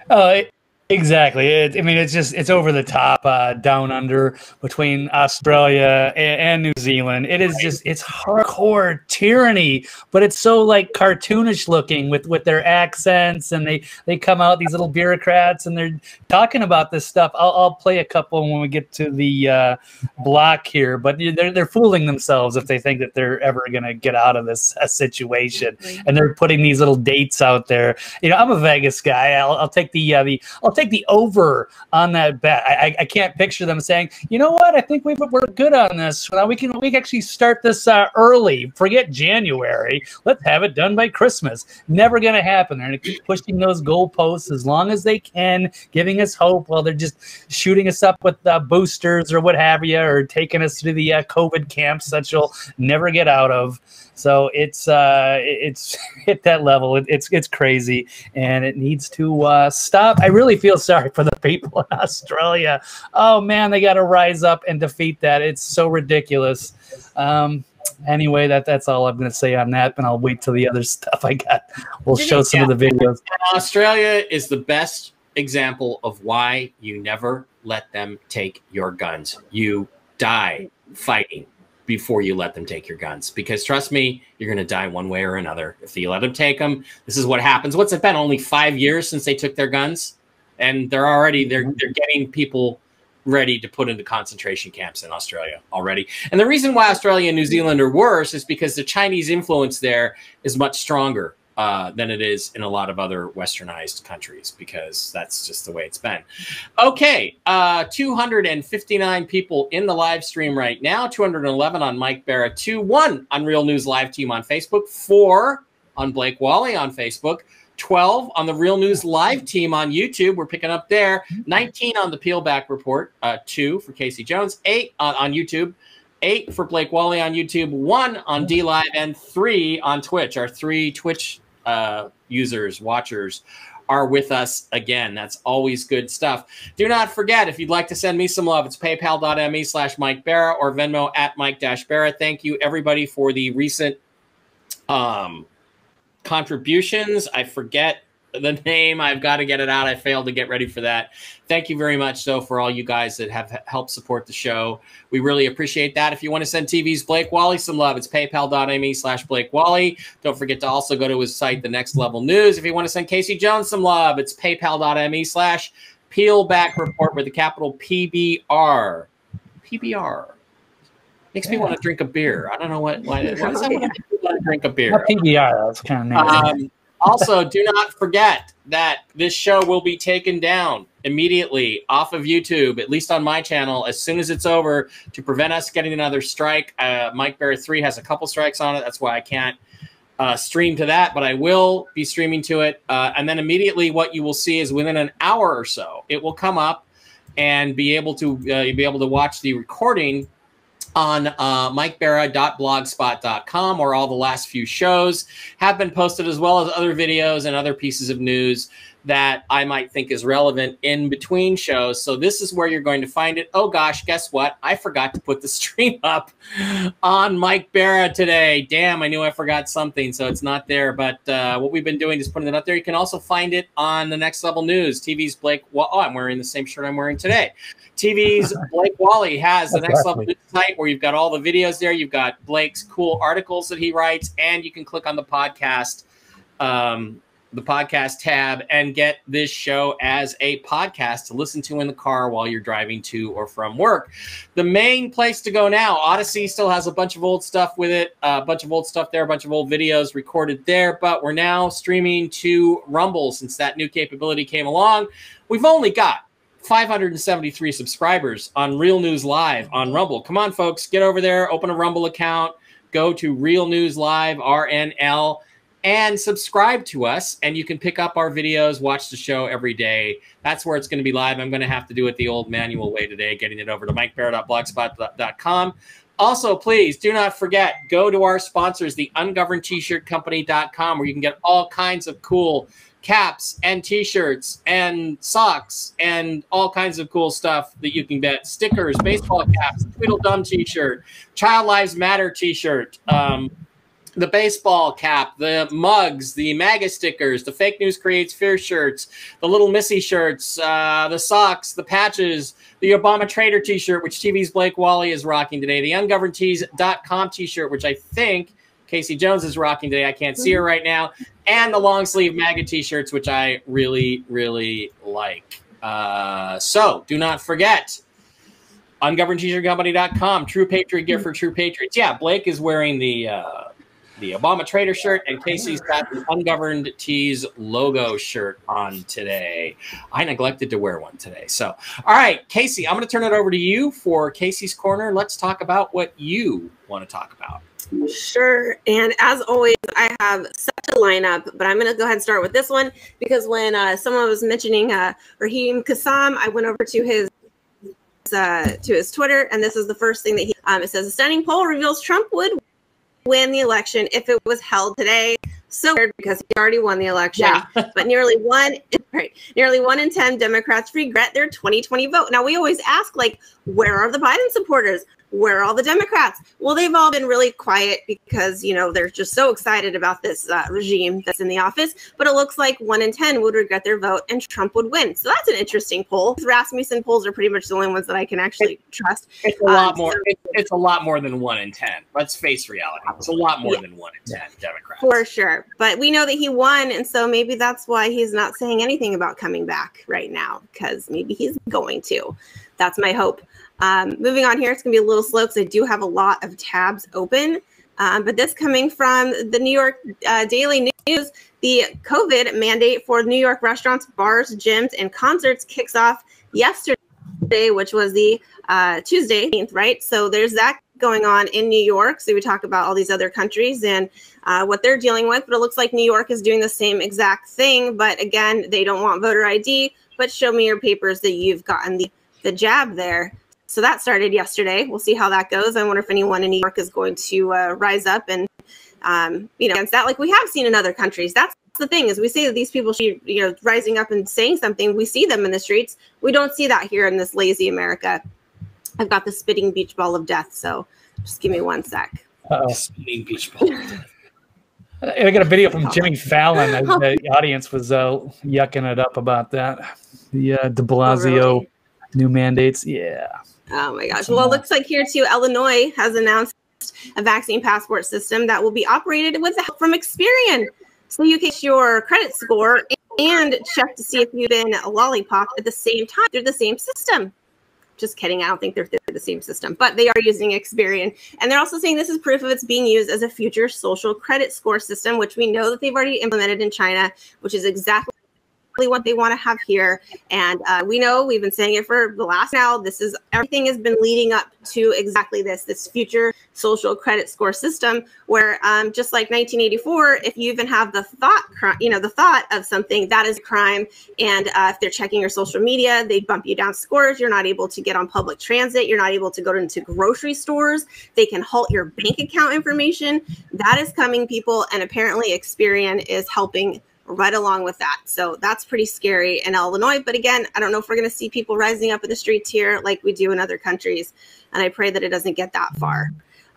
Uh, Exactly. It, I mean, it's just it's over the top, uh, down under between Australia and, and, New Zealand. It is just it's hardcore tyranny, but it's so like cartoonish looking with with their accents, and they they come out these little bureaucrats, and they're talking about this stuff. I'll, I'll play a couple when we get to the uh, block here, but they're they're fooling themselves if they think that they're ever going to get out of this uh, situation, and they're putting these little dates out there. You know, I'm a Vegas guy. I'll, I'll take the uh, the I'll take take the over on that bet. I, I can't picture them saying, you know what, I think we are good on this. Well, we can we can actually start this uh, early. Forget January. Let's have it done by Christmas. Never going to happen. They're going to keep pushing those goalposts as long as they can, giving us hope while they're just shooting us up with uh, boosters or what have you, or taking us to the uh, COVID camps that you'll never get out of. So it's uh, it's hit that level. It, it's it's crazy, and it needs to uh, stop. I really feel sorry for the people in Australia. Oh man, they got to rise up and defeat that. It's so ridiculous. Um, anyway, that that's all I'm going to say on that, and I'll wait till the other stuff I got. We'll show some of the videos. Australia is the best example of why you never let them take your guns. You die fighting before you let them take your guns. Because trust me, you're going to die one way or another. If you let them take them, this is what happens. What's it been? Only five years since they took their guns, and they're already they're mm-hmm. they're getting people ready to put into concentration camps in Australia already. And the reason why Australia and New Zealand are worse is because the Chinese influence there is much stronger uh, than it is in a lot of other westernized countries because that's just the way it's been. Okay, uh, 259 people in the live stream right now, 211 on Mike Bara, 2 1 on Real News Live Team on Facebook, 4 on Blake Wally on Facebook. 12 on the Real News Live team on YouTube. We're picking up there. 19 on the Peelback Report. Uh, two for Casey Jones. Eight on, on YouTube eight for Blake Wally on YouTube, one on D Live, and three on Twitch. Our three Twitch uh, users, watchers are with us again. That's always good stuff. Do not forget, if you'd like to send me some love, it's paypal.me slash Mike Bara or Venmo at Mike Dash Bara. Thank you, everybody, for the recent um, contributions. I forget the name. I've got to get it out. I failed to get ready for that. Thank you very much, so for all you guys that have helped support the show. We really appreciate that. If you want to send TV's Blake Wally some love, it's paypal.me slash Blake Wally. Don't forget to also go to his site, The Next Level News. If you want to send Casey Jones some love, it's paypal.me slash Peelback Report with the capital PBR. PBR. Makes me want to drink a beer. I don't know what. Why, why does that want to drink a beer? Not PBR. That's kind of um, also, do not forget that this show will be taken down immediately off of YouTube, at least on my channel, as soon as it's over to prevent us getting another strike. Uh, Mike Bara 3 has a couple strikes on it. That's why I can't uh, stream to that, but I will be streaming to it. Uh, and then immediately, what you will see is within an hour or so, it will come up and be able to uh, you'll be able to watch the recording on uh, mikebara.blogspot.com where all the last few shows have been posted as well as other videos and other pieces of news that I might think is relevant in between shows. So this is where you're going to find it. Oh gosh, guess what? I forgot to put the stream up on Mike Bara today. Damn, I knew I forgot something, so it's not there. But uh, what we've been doing is putting it up there. You can also find it on the Next Level News. TV's Blake. Well, oh, I'm wearing the same shirt I'm wearing today. TV's Blake Wally has the Next Level site where you've got all the videos there. You've got Blake's cool articles that he writes, and you can click on the podcast. Um, the podcast tab and get this show as a podcast to listen to in the car while you're driving to or from work. The main place to go now, Odysee still has a bunch of old stuff with it, a bunch of old stuff there, a bunch of old videos recorded there, but we're now streaming to Rumble since that new capability came along. We've only got 573 subscribers on Real News Live on Rumble. Come on, folks, get over there, open a Rumble account, go to Real News Live, RNL and subscribe to us and you can pick up our videos watch the show every day. That's where it's going to be live. I'm going to have to do it the old manual way today getting it over to mikebara.blogspot.com also please do not forget go to our sponsors the ungoverned t-shirt company.com where you can get all kinds of cool caps and t-shirts and socks and all kinds of cool stuff that you can get. Stickers baseball caps tweedledum t-shirt child lives matter t-shirt um, the baseball cap the mugs the maga stickers the fake news creates fear shirts the little missy shirts uh, the socks the patches the obama trader t-shirt which tv's blake wally is rocking today the ungovernedtees.com t-shirt which i think Casey Jones is rocking today. I can't see her right now. And the long sleeve MAGA t shirts, which I really, really like. Uh, so do not forget ungovernedtshirtcompany.com. True Patriot gear for true patriots. Yeah, Blake is wearing the uh, the Obama Trader shirt, and Casey's got the Ungoverned Tees logo shirt on today. I neglected to wear one today. So, all right, Casey, I'm going to turn it over to you for Casey's Corner. Let's talk about what you want to talk about. Sure. And as always, I have such a lineup, but I'm going to go ahead and start with this one because when uh, someone was mentioning uh, Raheem Kassam, I went over to his uh, to his Twitter, and this is the first thing that he um, it says: a stunning poll reveals Trump would win the election if it was held today. So weird because he already won the election. Yeah. but nearly one right, nearly one in ten Democrats regret their 2020 vote. Now we always ask, like, where are the Biden supporters? Where are all the Democrats? Well, they've all been really quiet because, you know, they're just so excited about this uh, regime that's in the office. But it looks like one in 10 would regret their vote and Trump would win. So that's an interesting poll. Rasmussen polls are pretty much the only ones that I can actually trust. It's a lot um, more. So, it's, it's, a lot more than one in 10. Let's face reality. It's a lot more yeah. than one in 10 Democrats. For sure. But we know that he won. And so maybe that's why he's not saying anything about coming back right now because maybe he's going to. That's my hope. Um, moving on here, it's going to be a little slow because I do have a lot of tabs open. Um, but this coming from the New York uh, Daily News, the COVID mandate for New York restaurants, bars, gyms, and concerts kicks off yesterday, which was the uh, Tuesday, right? So there's that going on in New York. So we talk about all these other countries and uh, what they're dealing with, but it looks like New York is doing the same exact thing. But again, they don't want voter ID, but show me your papers that you've gotten the, the jab there. So that started yesterday. We'll see how that goes. I wonder if anyone in New York is going to uh, rise up and, um, you know, against that, like we have seen in other countries. That's the thing is we see that these people should, you know, rising up and saying something. We see them in the streets. We don't see that here in this lazy America. I've got the spitting beach ball of death. So just give me one sec. Spitting beach ball. I got a video from Jimmy Fallon. the audience was uh, yucking it up about that. The uh, De Blasio oh, really? new mandates. Yeah. Oh my gosh. Well, it looks like here too, Illinois has announced a vaccine passport system that will be operated with the help from Experian. So you can your credit score and check to see if you've been a lollipop at the same time through the same system. Just kidding. I don't think they're through the same system, but they are using Experian. And they're also saying this is proof of it's being used as a future social credit score system, which we know that they've already implemented in China, which is exactly what they want to have here. And uh, we know we've been saying it for the last now. This is everything has been leading up to exactly this this future social credit score system where um, just like 1984 if you even have the thought you know the thought of something that is a crime and uh, if they're checking your social media they bump you down scores you're not able to get on public transit you're not able to go into grocery stores they can halt your bank account information that is coming people and apparently experian is helping right along with that. So that's pretty scary in Illinois. But again, I don't know if we're going to see people rising up in the streets here like we do in other countries. And I pray that it doesn't get that far.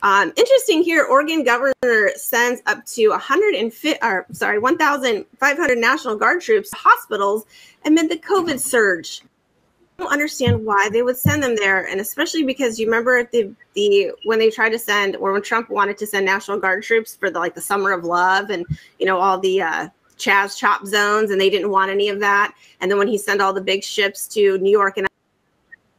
Um, interesting here, Oregon governor sends up to 150, or sorry, 1,500 National Guard troops to hospitals amid the COVID surge. I don't understand why they would send them there, and especially because you remember the the when they tried to send, or when Trump wanted to send National Guard troops for the like the Summer of Love, and you know all the uh, Chaz chop zones, and they didn't want any of that. And then when he sent all the big ships to New York and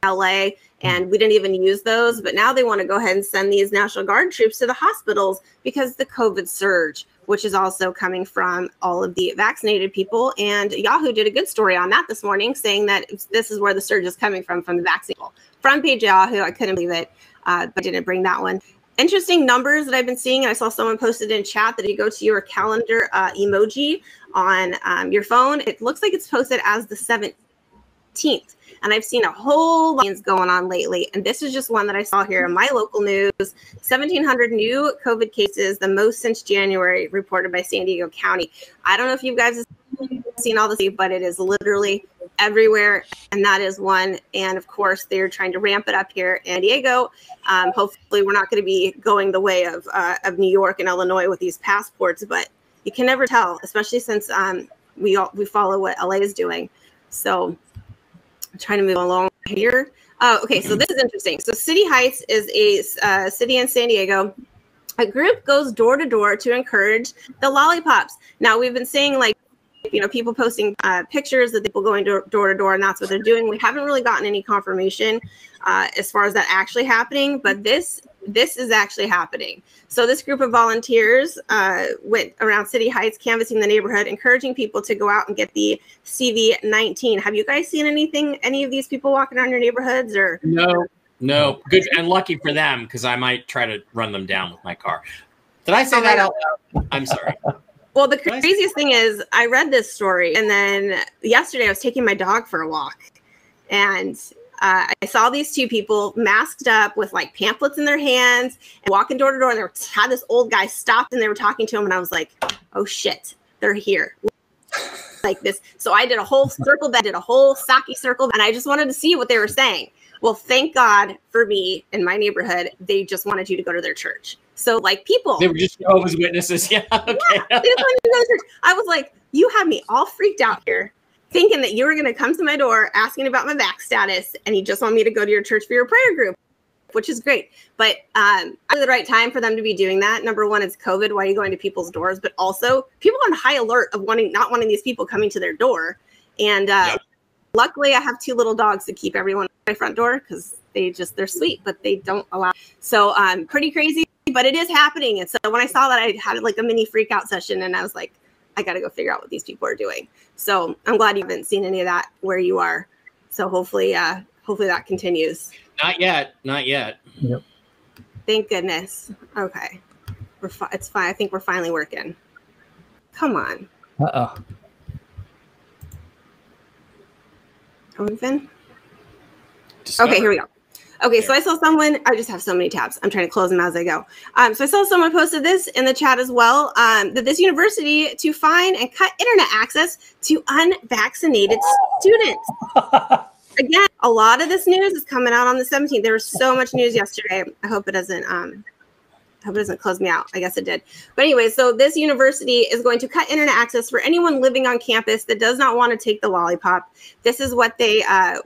LA, and we didn't even use those, but now they want to go ahead and send these National Guard troops to the hospitals because the COVID surge, which is also coming from all of the vaccinated people. And Yahoo did a good story on that this morning, saying that this is where the surge is coming from from the vaccine. Front page Yahoo, I couldn't believe it, uh, but didn't bring that one interesting numbers that I've been seeing. I saw someone posted in chat that you go to your calendar uh, emoji on um, your phone, it looks like it's posted as the 17th. And I've seen a whole lot of going on lately. And this is just one that I saw here in my local news 1,700 new COVID cases, the most since January, reported by San Diego County. I don't know if you guys seen all this, but it is literally everywhere, and that is one. And of course, they're trying to ramp it up here in San Diego. Um, hopefully, we're not going to be going the way of uh, of New York and Illinois with these passports, but you can never tell, especially since um, we all, we follow what LA is doing. So, I'm trying to move along here. Uh, okay, so this is interesting. So, City Heights is a uh, city in San Diego a group goes door to door to encourage the lollipops. Now we've been seeing like you know people posting uh, pictures of people going door, door to door and that's what they're doing we haven't really gotten any confirmation uh, as far as that actually happening but this this is actually happening so this group of volunteers uh, went around city heights canvassing the neighborhood encouraging people to go out and get the cv19 have you guys seen anything any of these people walking around your neighborhoods or No, no. Good and lucky for them because I might try to run them down with my car. Did I say Oh that out loud? I'm sorry. Well, the craziest thing is, I read this story, and then yesterday I was taking my dog for a walk, and uh, I saw these two people masked up with like pamphlets in their hands and walking door to door. And they were, had this old guy stopped, and they were talking to him, and I was like, "Oh shit, they're here!" Like this. So I did a whole circle, that did a whole Saki circle, and I just wanted to see what they were saying. Well, thank God for me in my neighborhood, they just wanted you to go to their church. So, like people, They were just Jehovah's Witnesses. Yeah. Okay. they just wanted me to go to church. I was like, you had me all freaked out here, thinking that you were going to come to my door asking about my back status, and you just want me to go to your church for your prayer group, which is great. But um, at the right time for them to be doing that. Number one, it's COVID. Why are you going to people's doors? But also, people on high alert of wanting not wanting these people coming to their door. And uh, Yep. luckily, I have two little dogs to keep everyone at my front door because they just they're sweet, but they don't allow. So um, pretty crazy but it is happening. And so when I saw that, I had like a mini freak out session, and I was like, I got to go figure out what these people are doing. So I'm glad you haven't seen any of that where you are. So hopefully, uh, hopefully that continues. Not yet. Not yet. Yep. Thank goodness. Okay, we're fi- it's fine. I think we're finally working. Come on, Uh oh. are we fin? Discover. Okay, here we go. Okay, so I saw someone. I just have so many tabs. I'm trying to close them as I go. Um, so I saw someone posted this in the chat as well. Um, that this university to fine and cut internet access to unvaccinated students. Again, a lot of this news is coming out on the 17th. There was so much news yesterday. I hope it doesn't. Um, I hope it doesn't close me out. I guess it did. But anyway, so this university is going to cut internet access for anyone living on campus that does not want to take the lollipop. This is what they uh,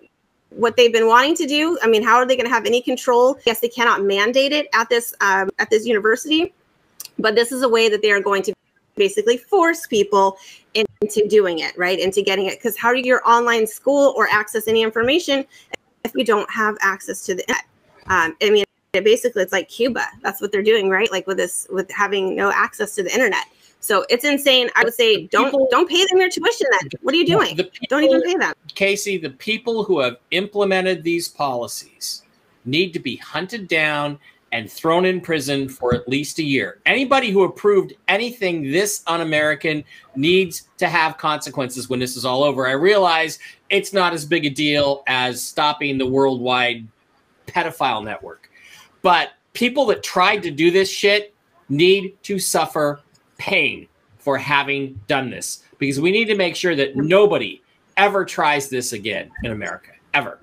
what they've been wanting to do. I mean, how are they going to have any control? Yes, they cannot mandate it at this um, at this university, but this is a way that they are going to basically force people into doing it, right? Into getting it. Because how do you your online school or access any information if you don't have access to the internet? Um, I mean, it basically, it's like Cuba. That's what they're doing, right? Like with this, with having no access to the internet. So it's insane. I would say don't People- don't pay them their tuition. Then what are you doing? People, Don't even pay them. Casey, the people who have implemented these policies need to be hunted down and thrown in prison for at least a year. Anybody who approved anything this un American needs to have consequences when this is all over. I realize it's not as big a deal as stopping the worldwide pedophile network, but people that tried to do this shit need to suffer pain for having done this because we need to make sure that nobody ever tries this again in America, ever.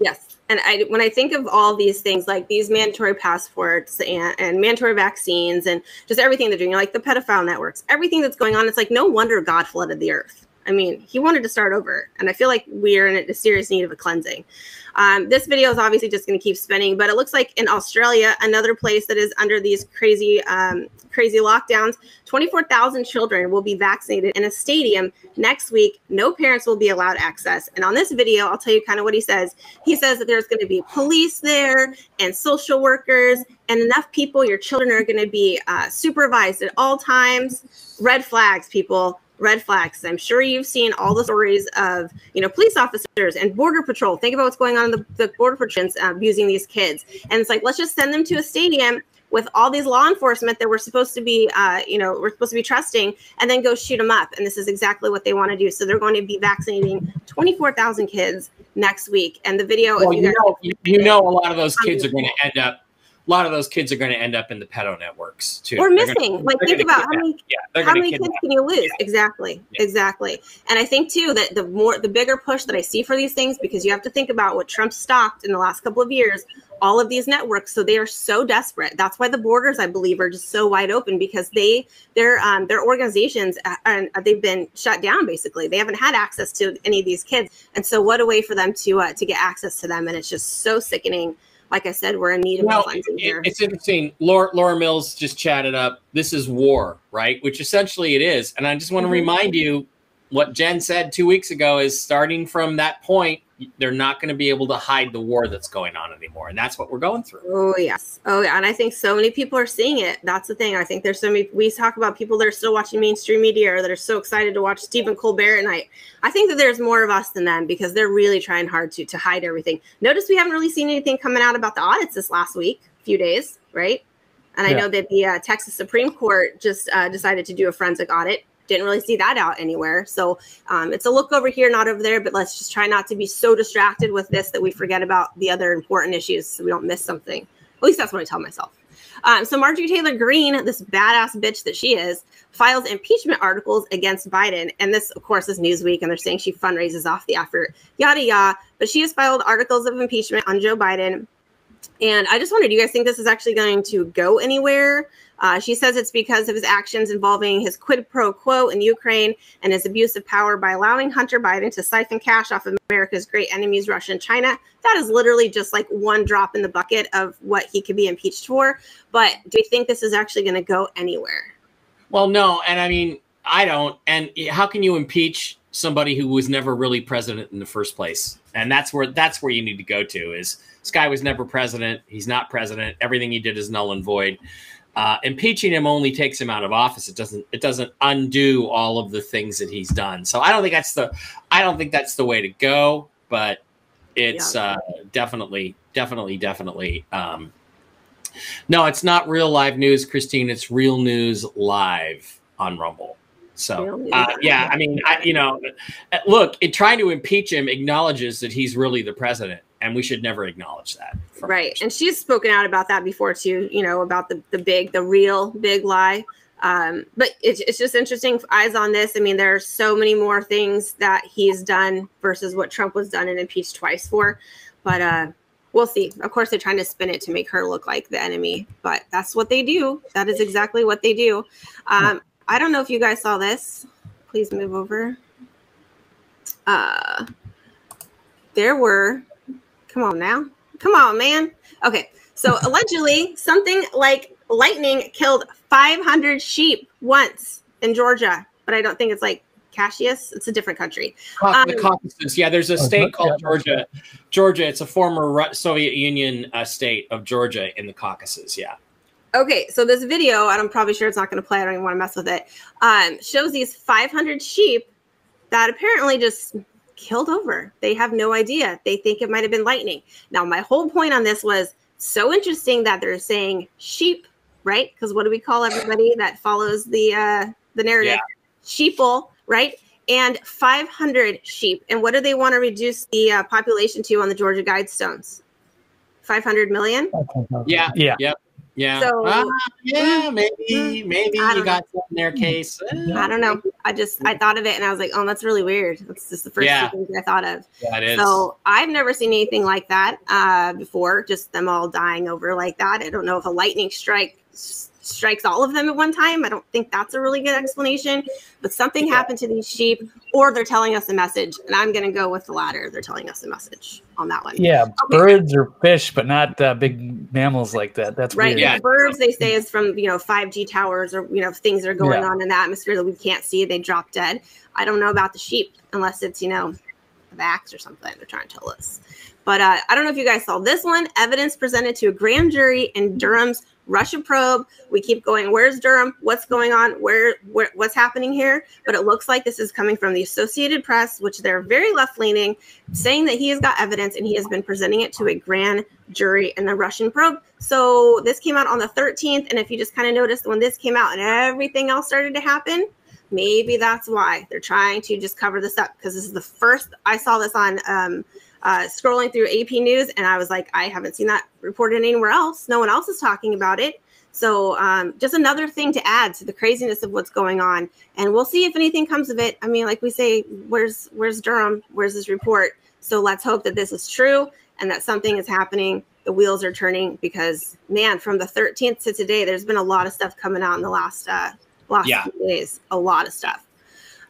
Yes. And I, when I think of all these things, like these mandatory passports and, and mandatory vaccines and just everything they're doing, like the pedophile networks, everything that's going on, it's like no wonder God flooded the earth. I mean, he wanted to start over. And I feel like we're in a serious need of a cleansing. Um, this video is obviously just going to keep spinning, but it looks like in Australia, another place that is under these crazy, um, crazy lockdowns, 24,000 children will be vaccinated in a stadium next week. No parents will be allowed access. And on this video, I'll tell you kind of what he says. He says that there's going to be police there and social workers and enough people. Your children are going to be uh, supervised at all times. Red flags, people red flags. I'm sure you've seen all the stories of, you know, police officers and border patrol. Think about what's going on in the, the border patrol abusing these kids. And it's like, let's just send them to a stadium with all these law enforcement that we're supposed to be, uh, you know, we're supposed to be trusting, and then go shoot them up. And this is exactly what they want to do. So they're going to be vaccinating 24,000 kids next week. And the video, Well, if you know, you, you know, a lot of those kids are going to end up a lot of those kids are going to end up in the pedo networks too. or They're missing. gonna- like think about how many Yeah, how many kids can you lose? Yeah. Exactly, Yeah. exactly. And I think too that the more the bigger push that I see for these things, because you have to think about what Trump stopped in the last couple of years, all of these networks. So they are so desperate. That's why the borders, I believe, are just so wide open because they their um, their organizations uh, and they've been shut down. Basically, they haven't had access to any of these kids, and so what a way for them to uh, to get access to them. And it's just so sickening. Like I said, we're in need of Well, it- here. it's interesting. Laura, Laura Mills just chatted up. This is war, right? Which essentially it is. And I just want to Mhm. remind you what Jen said two weeks ago is starting from that point, they're not going to be able to hide the war that's going on anymore. And that's what we're going through. Oh yes. Oh yeah. And I think so many people are seeing it. That's the thing. I think there's so many we talk about people that are still watching mainstream media or that are so excited to watch Stephen Colbert at night. I think that there's more of us than them because they're really trying hard to to hide everything. Notice we haven't really seen anything coming out about the audits this last week, few days, right? And I Yeah. know that the uh, Texas Supreme Court just uh, decided to do a forensic audit. Didn't really see that out anywhere. So um, it's a look over here, not over there. But let's just try not to be so distracted with this that we forget about the other important issues so we don't miss something. At least that's what I tell myself. Um, so Marjorie Taylor Greene, this badass bitch that she is, files impeachment articles against Biden. And this, of course, is Newsweek, and they're saying she fundraises off the effort, yada yada. But she has filed articles of impeachment on Joe Biden. And I just wondered, do you guys think this is actually going to go anywhere? Uh, she says it's because of his actions involving his quid pro quo in Ukraine and his abuse of power by allowing Hunter Biden to siphon cash off of America's great enemies, Russia and China. That is literally just like one drop in the bucket of what he could be impeached for. But do you think this is actually going to go anywhere? Well, no. And I mean, I don't. And how can you impeach somebody who was never really president in the first place? And that's where that's where you need to go to is this guy was never president. He's not president. Everything he did is null and void. Uh, impeaching him only takes him out of office. It doesn't. It doesn't undo all of the things that he's done. So I don't think that's the. I don't think that's the way to go. But it's uh, definitely, definitely, definitely. Um, no, it's not real live news, Christine. It's real news live on Rumble. So, uh, yeah, I mean, I, you know, look, it, trying to impeach him acknowledges that he's really the president, and we should never acknowledge that. Right. And she's spoken out about that before too, you know, about the, the big, the real big lie. Um, but it's, it's just interesting eyes on this. I mean, there are so many more things that he's done versus what Trump was done and impeached twice for. But uh, we'll see. Of course, they're trying to spin it to make her look like the enemy, but that's what they do. That is exactly what they do. Um, I don't know if you guys saw this. Please move over. Uh, there were, come on now. Come on, man. Okay. So allegedly, something like lightning killed 500 sheep once in Georgia, but I don't think it's like Cassius. It's a different country. Cau- the Um, Caucasus. Yeah, there's a state yeah, called that's Georgia. Georgia. It's a former Ru- Soviet Union uh, state of Georgia in the Caucasus. Yeah. Okay, so this video, and I'm probably sure it's not going to play. I don't even want to mess with it. Um, shows these 500 sheep that apparently just killed over. They have no idea. They think it might have been lightning. Now, my whole point on this was so interesting that they're saying sheep, right? Because what do we call everybody that follows the uh, the narrative? Sheeple, right? And 500 sheep. And what do they want to reduce the uh, population to on the Georgia Guidestones? 500 million. Yeah. Yeah. Yep. Yeah. So- Ah, yeah. Maybe. Maybe I you got something in their case. I don't know. I just I thought of it and I was like, oh, that's really weird. That's just the first Yeah. thing I thought of. Yeah, it is. So I've never seen anything like that uh, before. Just them all dying over like that. I don't know if a lightning strike strikes all of them at one time. I don't think that's a really good explanation. But something happened to these sheep, or they're telling us a message. And I'm going to go with the latter. They're telling us a message on that one. Yeah, birds or fish, but not uh, big mammals like that. That's Right. weird. Yeah. Birds they say is from you know 5G towers or you know things that are going Yeah. on in the atmosphere that we can't see. They drop dead. I don't know about the sheep unless it's you know the vax or something they're trying to tell us. But uh, I don't know if you guys saw this one. Evidence presented to a grand jury in Durham's Russia probe. We keep going. Where's Durham? What's going on? Where, where what's happening here? But it looks like this is coming from the Associated Press, which they're very left leaning, saying that he has got evidence and he has been presenting it to a grand jury in the Russian probe. So this came out on the 13th, and if you just kind of noticed when this came out and everything else started to happen, maybe that's why they're trying to just cover this up because this is the first I saw this on um, uh, scrolling through AP News, and I was like, I haven't seen that reported anywhere else. No one else is talking about it. So um, just another thing to add to the craziness of what's going on, and we'll see if anything comes of it. I mean, like we say, where's where's Durham? Where's this report? So let's hope that this is true and that something is happening. The wheels are turning because man, from the 13th to today, there's been a lot of stuff coming out in the last uh, last Yeah. few days. A lot of stuff.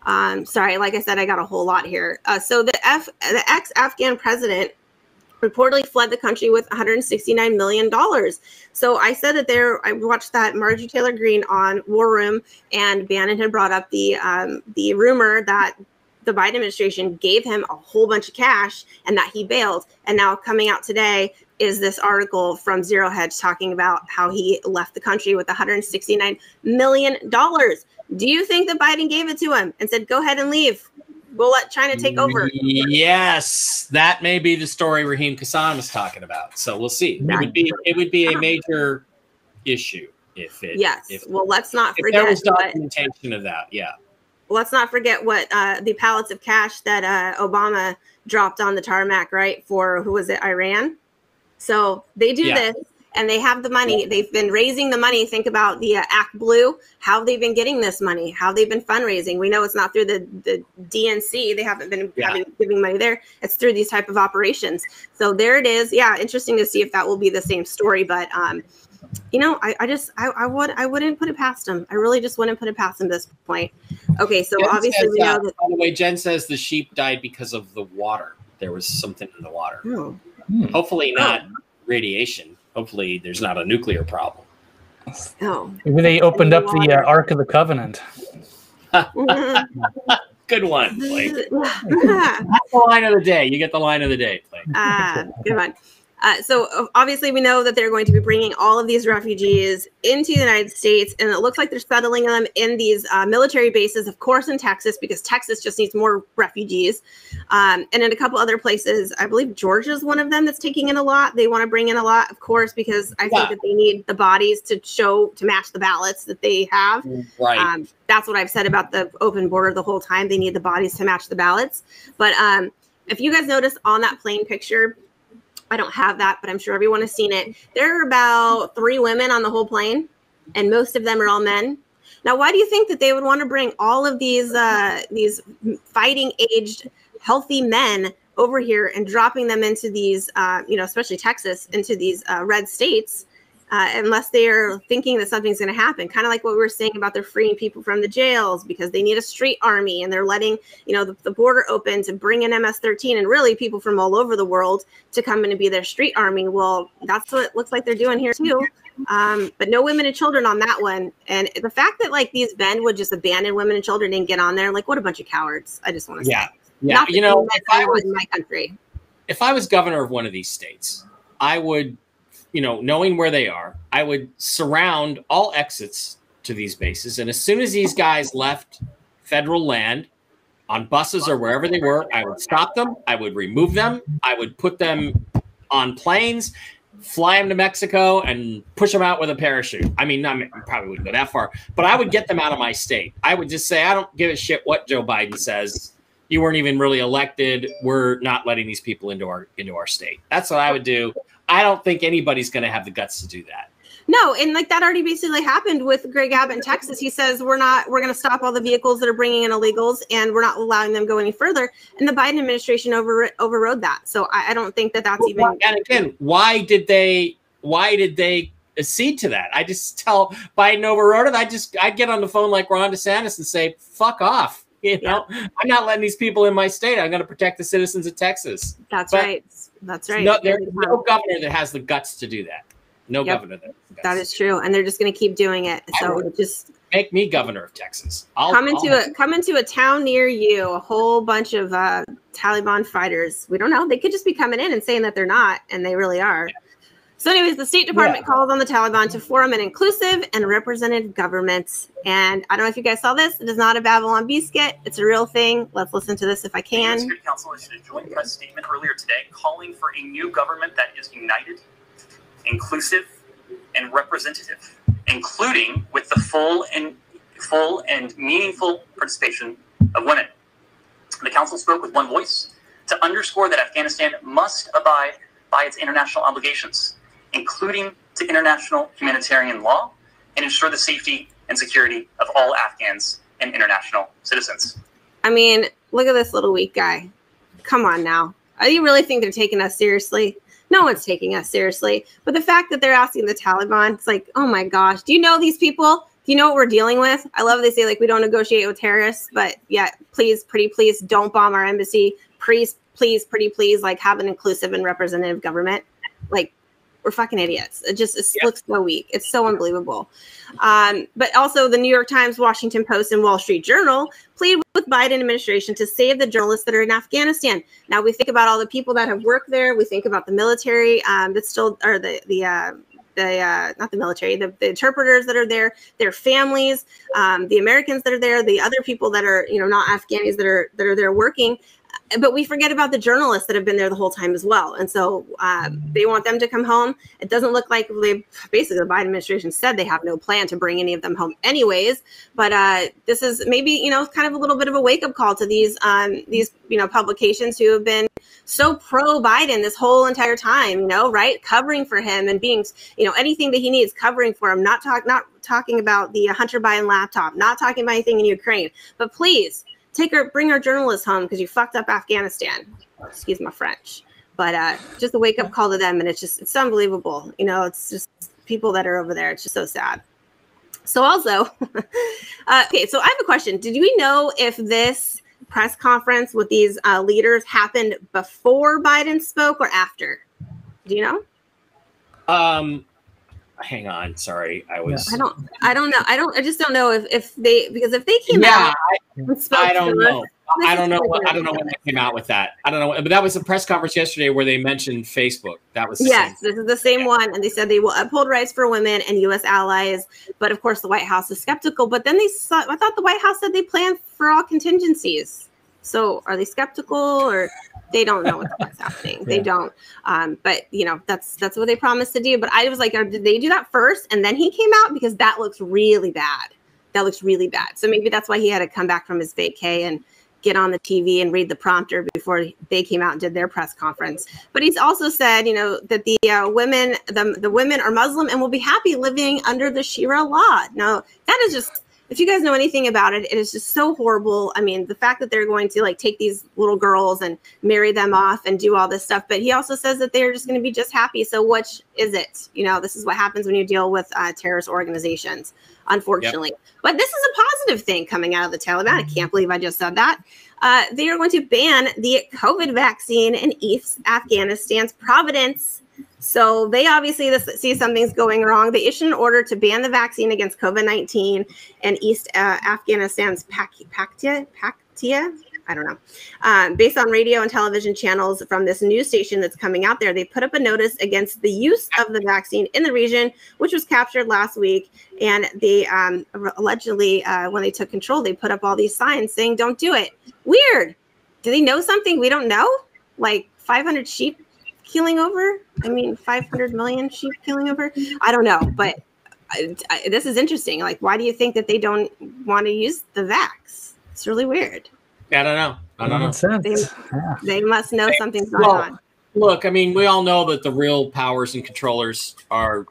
Um, sorry, like I said, I got a whole lot here. Uh, so the F, the ex-Afghan president reportedly fled the country with 169 million dollars. So I said that there. I watched that Marjorie Taylor Greene on War Room, and Bannon had brought up the um, the rumor that the Biden administration gave him a whole bunch of cash and that he bailed. And now coming out today is this article from Zero Hedge talking about how he left the country with 169 million dollars. Do you think that Biden gave it to him and said, "Go ahead and leave"? We'll let China take over. Yes, that may be the story Raheem Kassam was talking about. So we'll see. It would be it would be a major issue if it Yes. if, well, let's not if there forget. was documentation of that. Yeah. let's not forget what uh, the pallets of cash that uh, Obama dropped on the tarmac, right? For who was it, Iran? So they do Yeah. this and they have the money. They've been raising the money. Think about the uh, Act Blue, how they've been getting this money, how they've been fundraising. We know it's not through the, the DNC. They haven't been Yeah. having, giving money there. It's through these type of operations. So there it is. Yeah, interesting to see if that will be the same story. But um, you know, I, I just I, I would I wouldn't put it past them. I really just wouldn't put it past them at this point. Okay, so Jen obviously says, we know uh, that by the way, Jen says the sheep died because of the water. There was something in the water. Oh. Hopefully not radiation. Hopefully there's not a nuclear problem. Oh. Maybe they opened up the uh, Ark of the Covenant. Good one, Blake. That's the line of the day. You get the line of the day, Blake. ah, good one. Uh, so obviously we know that they're going to be bringing all of these refugees into the United States, and it looks like they're settling them in these uh, military bases, of course, in Texas, because Texas just needs more refugees, um, and in a couple other places. I believe Georgia is one of them that's taking in a lot. They want to bring in a lot, of course, because I Yeah. think that they need the bodies to show to match the ballots that they have. Right. Um, that's what I've said about the open border the whole time. They need the bodies to match the ballots. But um, if you guys notice on that plane picture, I don't have that, but I'm sure everyone has seen it. There are about three women on the whole plane, and most of them are all men. Now, why do you think that they would want to bring all of these uh, these fighting aged, healthy men over here and dropping them into these, uh, you know, especially Texas, into these uh, red states? Uh, unless they are thinking that something's going to happen. Kind of like what we were saying about they're freeing people from the jails because they need a street army and they're letting you know the, the border open to bring in MS-13 and really people from all over the world to come in and be their street army. Well, that's what it looks like they're doing here too. Um, but no women and children on that one. And the fact that like these men would just abandon women and children and get on there, like what a bunch of cowards. I just want to Yeah. say. Yeah. Not You know, if I was in my country. if I was governor of one of these states, I would, you know, knowing where they are, I would surround all exits to these bases. And as soon as these guys left federal land on buses or wherever they were, I would stop them. I would remove them. I would put them on planes, fly them to Mexico, and push them out with a parachute. I mean, I probably wouldn't go that far, but I would get them out of my state. I would just say, I don't give a shit what Joe Biden says you weren't even really elected. We're not letting these people into our into our state. That's what I would do. I don't think anybody's going to have the guts to do that. No, and like that already basically happened with Greg Abbott in Texas. He says we're not we're going to stop all the vehicles that are bringing in illegals, and we're not allowing them to go any further. And the Biden administration over overrode that. So I, I don't think that that's even. And again, why did they? Why did they accede to that? I just tell Biden overrode it. I just I get on the phone like Ron DeSantis and say, "Fuck off." You know, I'm not letting these people in my state. I'm going to protect the citizens of Texas. That's But right. That's right. No, there's no governor that has the guts to do that. No Yep. governor that. has the guts is true, and they're just going to keep doing it. So just make me governor of Texas. I'll come into I'll- a come into a town near you. A whole bunch of uh, Taliban fighters. We don't know. They could just be coming in and saying that they're not, and they really are. So, anyways, the State Department calls on the Taliban to form an inclusive and representative government. And I don't know if you guys saw this. It is not a Babylon biscuit. It's a real thing. Let's listen to this if I can. The can. Security Council issued a joint press statement earlier today calling for a new government that is united, inclusive, and representative, including with the full and full and meaningful participation of women. The council spoke with one voice, to underscore that Afghanistan must abide by its international obligations, including to international humanitarian law, and ensure the safety and security of all Afghans and international citizens. I mean, look at this little weak guy. Come on now. Do you really think they're taking us seriously? No one's taking us seriously. But the fact that they're asking the Taliban, it's like, oh my gosh, do you know these people? Do you know what we're dealing with? I love they say like we don't negotiate with terrorists, but yeah, please, pretty please, don't bomb our embassy. Please, please, pretty please, like have an inclusive and representative government. Like we're fucking idiots. It just it Yeah. looks so weak. It's so unbelievable. Um, but also, the New York Times, Washington Post, and Wall Street Journal plead with Biden administration to save the journalists that are in Afghanistan. Now we think about all the people that have worked there. We think about the military um, that still, or the the uh, the uh, not the military, the, the interpreters that are there, their families, um, the Americans that are there, the other people that are you know not Afghanis that are that are there working. But we forget about the journalists that have been there the whole time as well, and so um, they want them to come home. It doesn't look like they basically the Biden administration said they have no plan to bring any of them home, anyways. But uh, this is maybe you know kind of a little bit of a wake up call to these um, these you know publications who have been so pro Biden this whole entire time, you know, right? Covering for him and being, you know, anything that he needs covering for him. Not talk, not talking about the Hunter Biden laptop, not talking about anything in Ukraine, but please take our, bring our journalists home because you fucked up Afghanistan. Excuse my French, but uh, just a wake up call to them, and it's just it's unbelievable. You know, it's just people that are over there. It's just so sad. So also, uh, okay, so I have a question. Did we know if this press conference with these uh, leaders happened before Biden spoke or after? Do you know? Um, hang on. Sorry, I was. I don't. I don't know. I don't. I just don't know if if they because if they came Yeah, out spoke I don't know. I don't know. What, I don't know when they came out with that. I don't know. But that was a press conference yesterday where they mentioned Facebook. That was Yes, this is the same one, and they said they will uphold rights for women and U.S. allies. But of course, the White House is skeptical. But then they saw. I thought the White House said they plan for all contingencies. So are they skeptical or they don't know what's happening? They don't. Um, but you know that's that's what they promised to do. But I was like, uh, did they do that first and then he came out because that looks really bad. That looks really bad. So maybe that's why he had to come back from his vacay and get on the TV and read the prompter before they came out and did their press conference. But he's also said, you know, that the uh, women, the, the women are Muslim and will be happy living under the Sharia law. Now, that is just, if you guys know anything about it, it is just so horrible. I mean, the fact that they're going to like take these little girls and marry them off and do all this stuff. But he also says that they're just going to be just happy. So, which is it? You know, this is what happens when you deal with uh, terrorist organizations, unfortunately. But this is a positive thing coming out of the Taliban. I can't believe I just said that. Uh, they are going to ban the COVID vaccine in East Afghanistan's Providence. So they obviously see something's going wrong. They issued an order to ban the vaccine against COVID 19 in East uh, Afghanistan's Pak- Paktia. Paktia? I don't know. Um, based on radio and television channels from this news station that's coming out there, they put up a notice against the use of the vaccine in the region, which was captured last week. And they um, allegedly, uh, when they took control, they put up all these signs saying, don't do it. Weird. Do they know something we don't know? Like 500 sheep keeling over? I mean, 500 million sheep keeling over? I don't know. But I, I, this is interesting. Like, why do you think that they don't want to use the vax? It's really weird. I don't know. I don't know. Makes sense. They, Yeah. they must know something's going Well, on. Look, I mean, we all know that the real powers and controllers are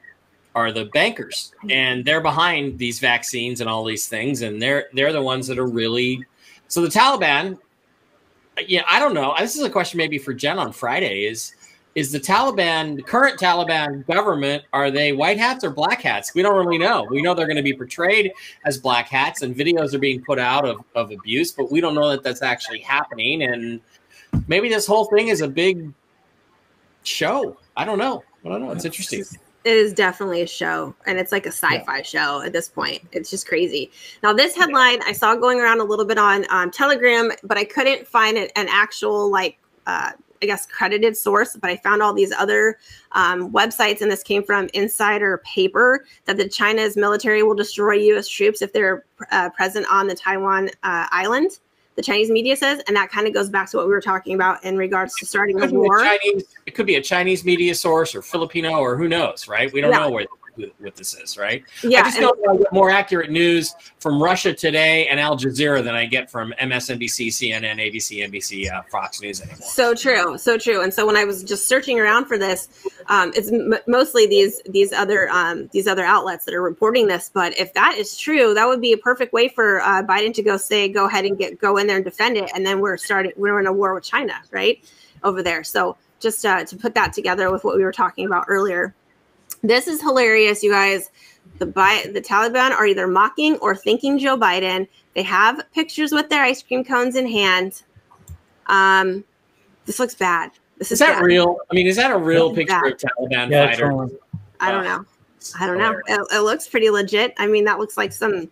are the bankers, and they're behind these vaccines and all these things, and they're they're the ones that are really. So the Taliban, yeah, I don't know. This is a question maybe for Jen on Friday. Is is the Taliban, the current Taliban government, are they white hats or black hats? We don't really know. We know they're going to be portrayed as black hats, and videos are being put out of, of abuse, but we don't know that that's actually happening. And maybe this whole thing is a big show. I don't know. I don't know. It's interesting. It is definitely a show, and it's like a sci-fi show at this point. It's just crazy. Now, this headline I saw going around a little bit on um, Telegram, but I couldn't find an, an actual like uh, I guess credited source. But I found all these other um, websites, and this came from Insider Paper that the China's military will destroy U.S. troops if they're uh, present on the Taiwan uh, island. The Chinese media says, and that kind of goes back to what we were talking about in regards to starting It a could, a war. Chinese, it could be a Chinese media source or Filipino or who knows, right? We don't Yeah. know where. What this is, right? Yeah, I just know I get more accurate news from Russia Today and Al Jazeera than I get from MSNBC, CNN, ABC, NBC, uh, Fox News anymore. So true, so true. And so when I was just searching around for this, um, it's m- mostly these these other um, these other outlets that are reporting this. But if that is true, that would be a perfect way for uh, Biden to go say, go ahead and get go in there and defend it, and then we're starting we're in a war with China, right over there. So just uh, to put that together with what we were talking about earlier, this is hilarious, you guys. The Bi- the Taliban are either mocking or thanking Joe Biden. They have pictures with their ice cream cones in hand. Um, this looks bad. This Is is, that bad. real? I mean, is that a real picture bad. of Taliban Yeah, fighter? totally. I don't know. I don't know. It, it looks pretty legit. I mean, that looks like some,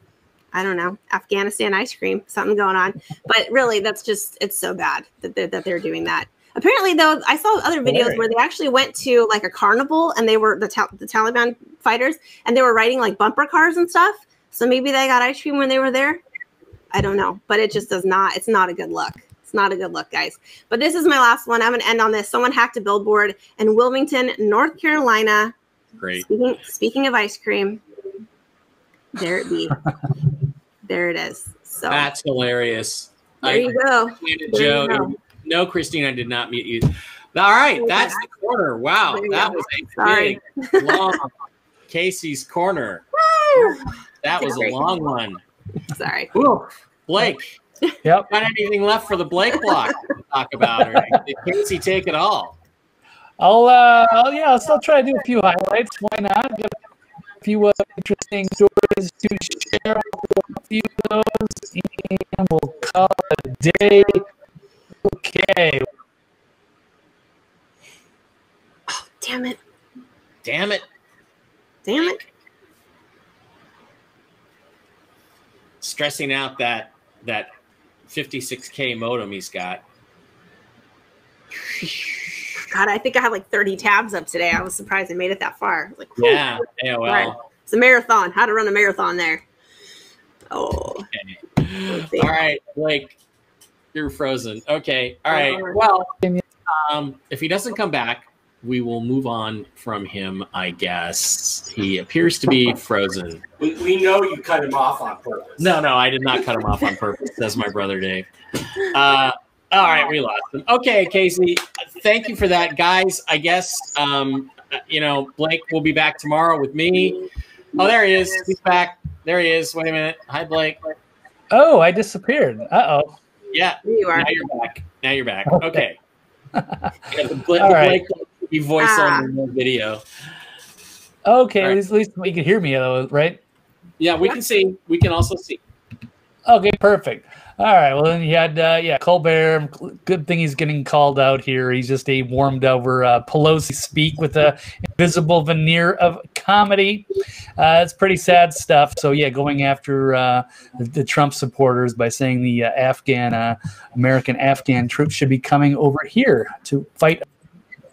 I don't know, Afghanistan ice cream, something going on. But really, that's just, it's so bad that they're, that they're doing that. Apparently, though, I saw other videos Hilarious. where they actually went to like a carnival and they were the, Ta- the Taliban fighters and they were riding like bumper cars and stuff. So maybe they got ice cream when they were there. I don't know, but it just does not, it's not a good look. It's not a good look, guys. But this is my last one. I'm going to end on this. Someone hacked a billboard in Wilmington, North Carolina. Great. Speaking, speaking of ice cream, there it be. there it is. So That's hilarious. there you go. There you go. No, Christine, I did not mute you. All right, that's the corner. Wow, that was a Sorry. big, long Casey's corner. That was a long one. Sorry. Whew. Blake, Yep. got anything left for the Blake block to talk about? Or did Casey take it all? I'll, uh, I'll, yeah, I'll still try to do a few highlights. Why not? Got a few uh, interesting stories to share. A few of those, and we'll call it a day. Okay. Oh, damn it. Damn it. Damn it. Stressing out that that 56k modem he's got. God, I think I have like 30 tabs up today. I was surprised I made it that far. Like, whew. Yeah, AOL. Right. It's a marathon. How to run a marathon there. Oh, Okay. All right, Blake, you're frozen. Okay. All right. Well, um, if he doesn't come back, we will move on from him, I guess. He appears to be frozen. We, we know you cut him off on purpose. No, no, I did not cut him off on purpose, says my brother Dave. Uh, all right, we lost him. Okay, Casey, thank you for that, guys. I guess um, uh, you know Blake will be back tomorrow with me. Oh, there he is. He's back. There he is. Wait a minute. Hi, Blake. Oh, I disappeared. Uh oh. Yeah, you are. now you're back. Now you're back. Okay. Okay. Yeah, the Blake, All the. Blake you voice Ah. on the video. Okay, All at right. least, at least you can hear me, though, right? Yeah, we can see. We can also see. Okay, perfect. All right. Well, then you had uh, yeah Colbert. Good thing he's getting called out here. He's just a warmed over uh, Pelosi speak with a invisible veneer of comedy. Uh, it's pretty sad stuff. So yeah, going after uh, the, the Trump supporters by saying the uh, Afghan uh, American Afghan troops should be coming over here to fight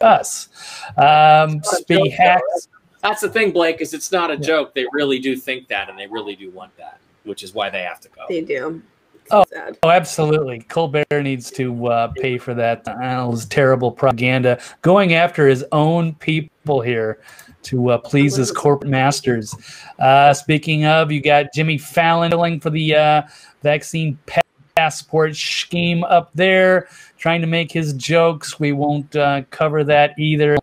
us. Um, hacks. That's the thing, Blake, is it's not a joke. They really do think that, and they really do want that, which is why they have to go. They do. Oh, sad. oh, absolutely. Colbert needs to uh, pay for that. I don't know, his terrible propaganda, going after his own people here to uh, please his corporate masters. Uh, speaking of, you got Jimmy Fallon dealing for the uh, vaccine passport scheme up there, trying to make his jokes. We won't uh, cover that either.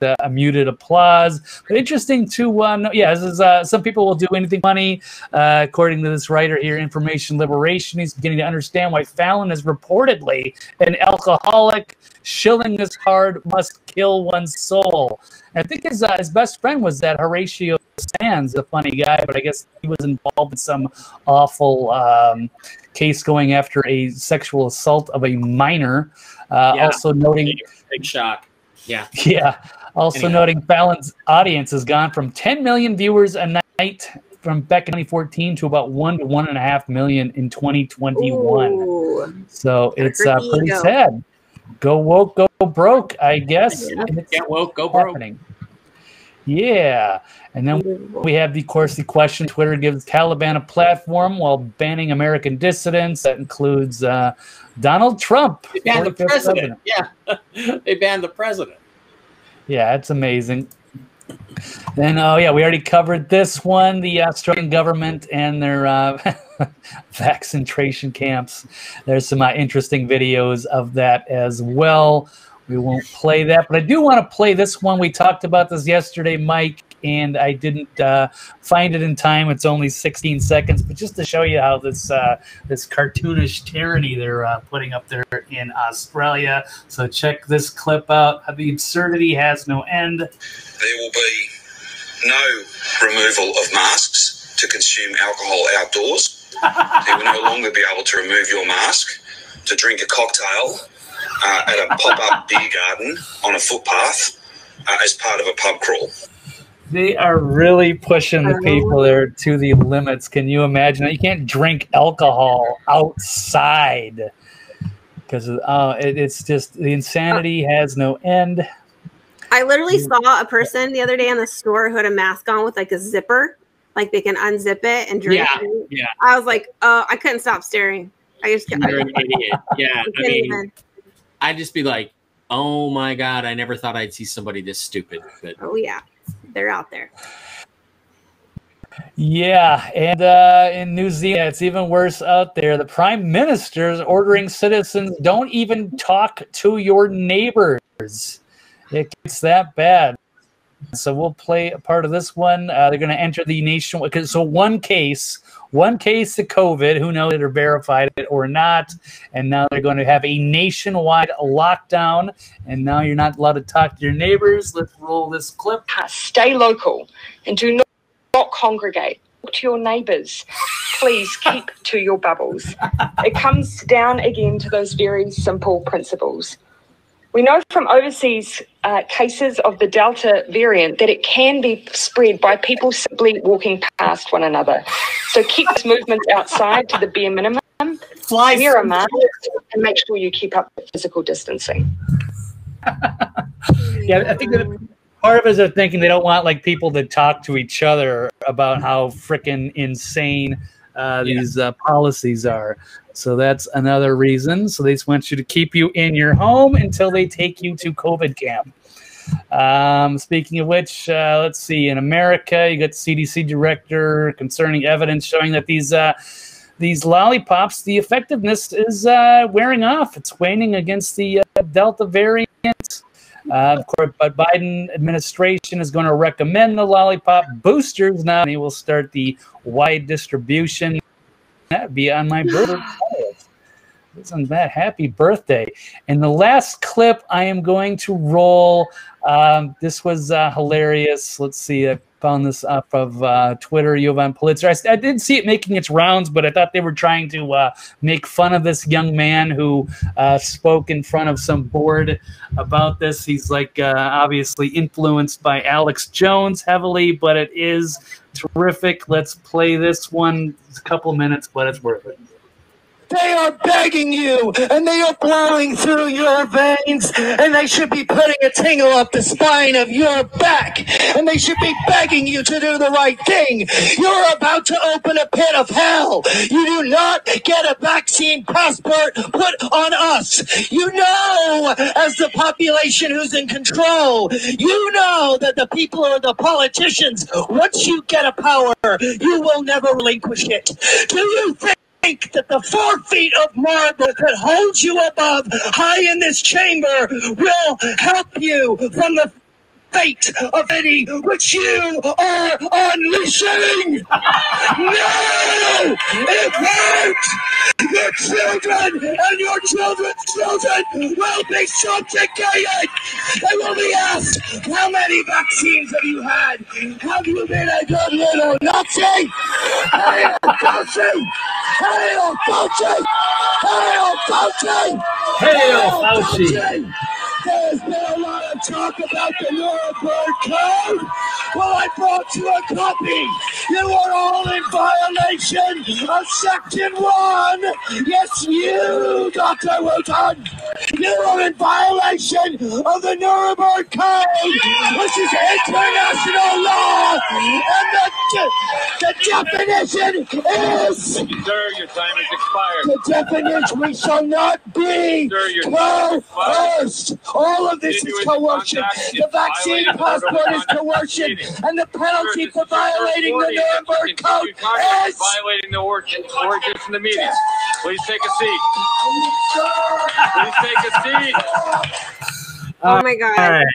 Uh, a muted applause, but interesting to uh, know. Yeah, this is uh, some people will do anything funny. Uh, according to this writer here, Information Liberation, he's beginning to understand why Fallon is reportedly an alcoholic. Shilling this hard must kill one's soul. And I think his uh, his best friend was that Horatio Sanz, a funny guy, but I guess he was involved in some awful um, case going after a sexual assault of a minor. Uh, Yeah. Also noting big shock. Yeah. yeah. Also Anyhow. noting Fallon's audience has gone from 10 million viewers a night from back in 2014 to about one to one and a half million in 2021. Ooh. So it's uh, pretty ego. sad. Go woke, go broke, I guess. Yeah. it's Get woke, go broke. happening. Yeah. And then we have the, of course, the question Twitter gives Taliban a platform while banning American dissidents. That includes uh, Donald Trump. They banned the 45th president. Yeah. they banned the president. Yeah, it's amazing. Then, oh yeah, we already covered this one. The Australian government and their uh, vaccination camps. There's some uh, interesting videos of that as well. We won't play that, but I do want to play this one. We talked about this yesterday, Mike, and I didn't uh, find it in time. It's only 16 seconds, but just to show you how this uh, this cartoonish tyranny they're uh, putting up there in Australia. So check this clip out. The absurdity has no end. There will be no removal of masks to consume alcohol outdoors. you will no longer be able to remove your mask to drink a cocktail uh, at a pop-up beer garden on a footpath uh, as part of a pub crawl. They are really pushing the people there to the limits. Can you imagine that? You can't drink alcohol outside because uh, it, it's just the insanity has no end. I literally saw a person the other day in the store who had a mask on with like a zipper, like they can unzip it and drink. Yeah, it. yeah. I was like, uh, I couldn't stop staring. I just You're an idiot. Yeah, I I couldn't mean, even. I'd just be like, "Oh my god, I never thought I'd see somebody this stupid." But Oh yeah, they're out there. Yeah, and uh, in New Zealand, it's even worse out there. The prime minister is ordering citizens don't even talk to your neighbors. It gets that bad. So we'll play a part of this one. Uh, they're going to enter the nation. So one case, one case of COVID. Who knows if they're verified it or not? And now they're going to have a nationwide lockdown. And now you're not allowed to talk to your neighbors. Let's roll this clip. Stay local and do not, not congregate. Talk to your neighbours. Please keep to your bubbles. It comes down again to those very simple principles. We know from overseas uh, cases of the Delta variant that it can be spread by people simply walking past one another. So keep those movements outside to the bare minimum. Fly wear a mask and make sure you keep up with physical distancing. Yeah, I think that part of it is they're thinking they don't want like people to talk to each other about how freaking insane uh, these uh, policies are. So that's another reason. So they just want you to keep you in your home until they take you to COVID camp. Um, speaking of which, uh, let's see. In America, you got CDC director concerning evidence showing that these uh, these lollipops, the effectiveness is uh, wearing off. It's waning against the uh, Delta variant. Uh, of course, but Biden administration is going to recommend the lollipop boosters now. And he will start the wide distribution. That'd be on my birthday. Isn't that happy birthday? And the last clip I am going to roll. Um, this was uh, hilarious. Let's see. I found this off of uh, Twitter. Jovan Pulitzer. I, I did see it making its rounds, but I thought they were trying to uh, make fun of this young man who uh, spoke in front of some board about this. He's like uh, obviously influenced by Alex Jones heavily, but it is terrific. Let's play this one. It's a couple minutes, but it's worth it. They are begging you, and they are blowing through your veins, and they should be putting a tingle up the spine of your back, and they should be begging you to do the right thing. You're about to open a pit of hell. You do not get a vaccine passport put on us. You know, as the population who's in control, you know that the people are the politicians. Once you get a power, you will never relinquish it. Do you think? Think that the four feet of marble that holds you above high in this chamber will help you from the fate of any which you are unleashing. No! It won't! Your children and your children's children will be subjugated! They will be asked, how many vaccines have you had? Have you been a good little Nazi? Hail Fauci! Hail Fauci! Hail Fauci! Hail Fauci! There's been a lot talk about the Nuremberg Code. Well, I brought you a copy. You are all in violation of Section 1. Yes, you, Dr. Wooten. You are in violation of the Nuremberg Code, which is international law And the, the definition is. Sir, your time has expired. The definition, we shall not be Sir, coerced. All of this is Continuous coercion. The vaccine passport is coercion. And the penalty for violating the Nuremberg Code is. Violating the origin, origins in the meeting. Please take a seat. Please take a seat. Oh my god. All right.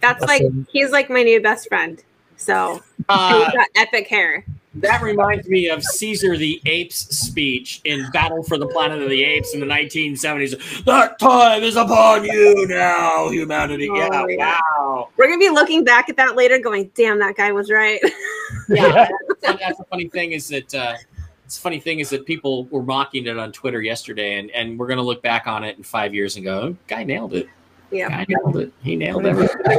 That's like he's like my new best friend. So Uh, he's got epic hair. That reminds me of Caesar the Ape's speech in Battle for the Planet of the Apes in the 1970s. That time is upon you now, humanity. Oh, yeah, yeah. wow. We're gonna be looking back at that later, going, "Damn, that guy was right." Yeah, that's, that's the funny thing is that uh, it's the funny thing is that people were mocking it on Twitter yesterday, and, and we're gonna look back on it in five years and go, "Guy nailed it. yeah. Guy nailed it. He nailed everything."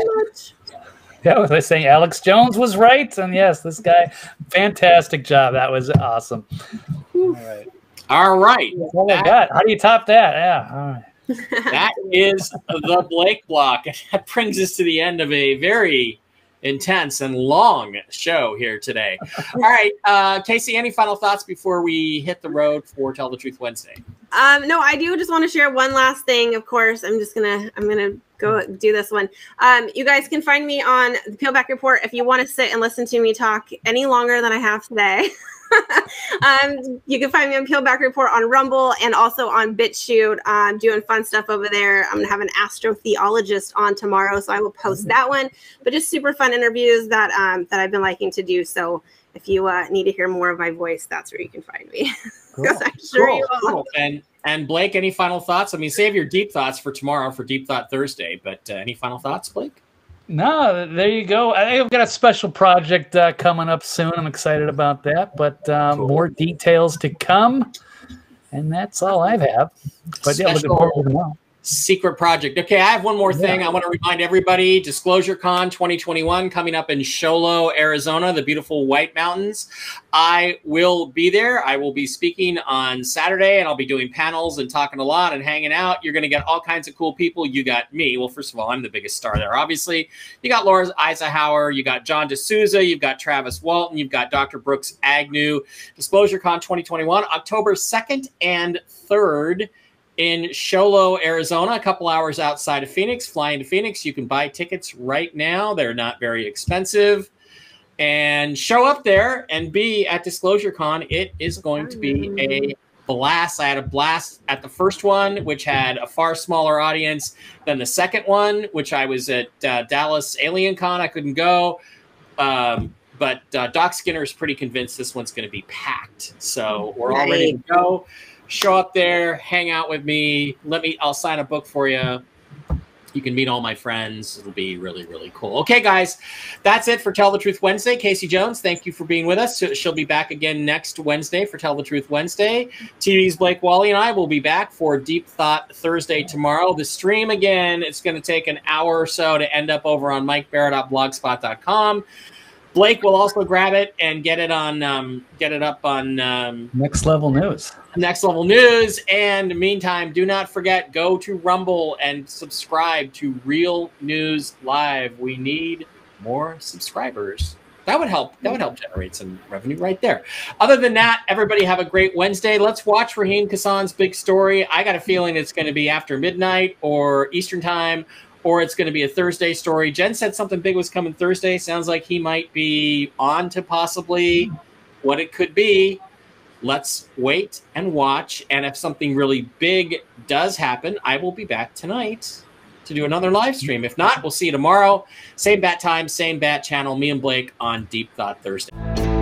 Yeah, they're saying Alex Jones was right, and yes, this guy, fantastic job. That was awesome. All right, All right, That's all I. How do you top that? Yeah, all right. that is the Blake block. And that brings us to the end of a very intense and long show here today. All right, uh, Casey, any final thoughts before we hit the road for Tell the Truth Wednesday? Um, no, I do just want to share one last thing. Of course, I'm just gonna I'm gonna go do this one. Um, you guys can find me on the Peelback Report if you want to sit and listen to me talk any longer than I have today. um, you can find me on Peelback Report on Rumble and also on BitChute. I'm doing fun stuff over there. I'm gonna have an astrotheologist on tomorrow, so I will post that one. But just super fun interviews that um, that I've been liking to do. So if you uh, need to hear more of my voice, that's where you can find me. 'Cause I'm sure Cool, you will. cool. And and Blake, any final thoughts? I mean, save your deep thoughts for tomorrow for Deep Thought Thursday. But uh, any final thoughts, Blake? No, there you go. I think I've got a special project uh, coming up soon. I'm excited about that, but um, more details to come. And that's all I have. But yeah, looking Special- forward to tomorrow. Secret project. Okay, I have one more thing. I want to remind everybody Disclosure Con 2021 coming up in Show Low, Arizona, the beautiful White Mountains. I will be there. I will be speaking on Saturday and I'll be doing panels and talking a lot and hanging out. You're going to get all kinds of cool people. You got me. Well, first of all, I'm the biggest star there, obviously. You got Laura Eisenhower, you got John DeSouza, you've got Travis Walton, you've got Dr. Brooks Agnew. Disclosure Con 2021, October 2nd and 3rd in Show Low, Arizona, a couple hours outside of Phoenix. Flying to Phoenix, you can buy tickets right now. They're not very expensive. And show up there and be at Disclosure Con. It is going to be a blast. I had a blast at the first one, which had a far smaller audience than the second one, which I was at uh, Dallas Alien Con. I couldn't go. Um, but uh, Doc Skinner is pretty convinced this one's going to be packed. So we're all ready to go. Show up there, hang out with me. Let me. I'll sign a book for you. You can meet all my friends. It'll be really, really cool. Okay, guys, that's it for Tell the Truth Wednesday. Casey Jones, thank you for being with us. She'll be back again next Wednesday for Tell the Truth Wednesday. TV's Blake Wally and I will be back for Deep Thought Thursday tomorrow. The stream again, it's going to take an hour or so to end up over on mikebara.blogspot.com. Blake will also grab it and get it on, um, get it up on um, Next level news. Next Level News. And meantime, do not forget, go to Rumble and subscribe to Real News Live. We need more subscribers. That would help. That would help generate some revenue right there. Other than that, everybody have a great Wednesday. Let's watch Raheem Kassam's big story. I got a feeling it's going to be after midnight or Eastern time, or it's going to be a Thursday story. Jen said something big was coming Thursday. Sounds like he might be on to possibly what it could be let's wait and watch. And if something really big does happen, I will be back tonight to do another live stream. If not, we'll see you tomorrow. Same bat time, same bat channel. Me and Blake on Deep Thought Thursday.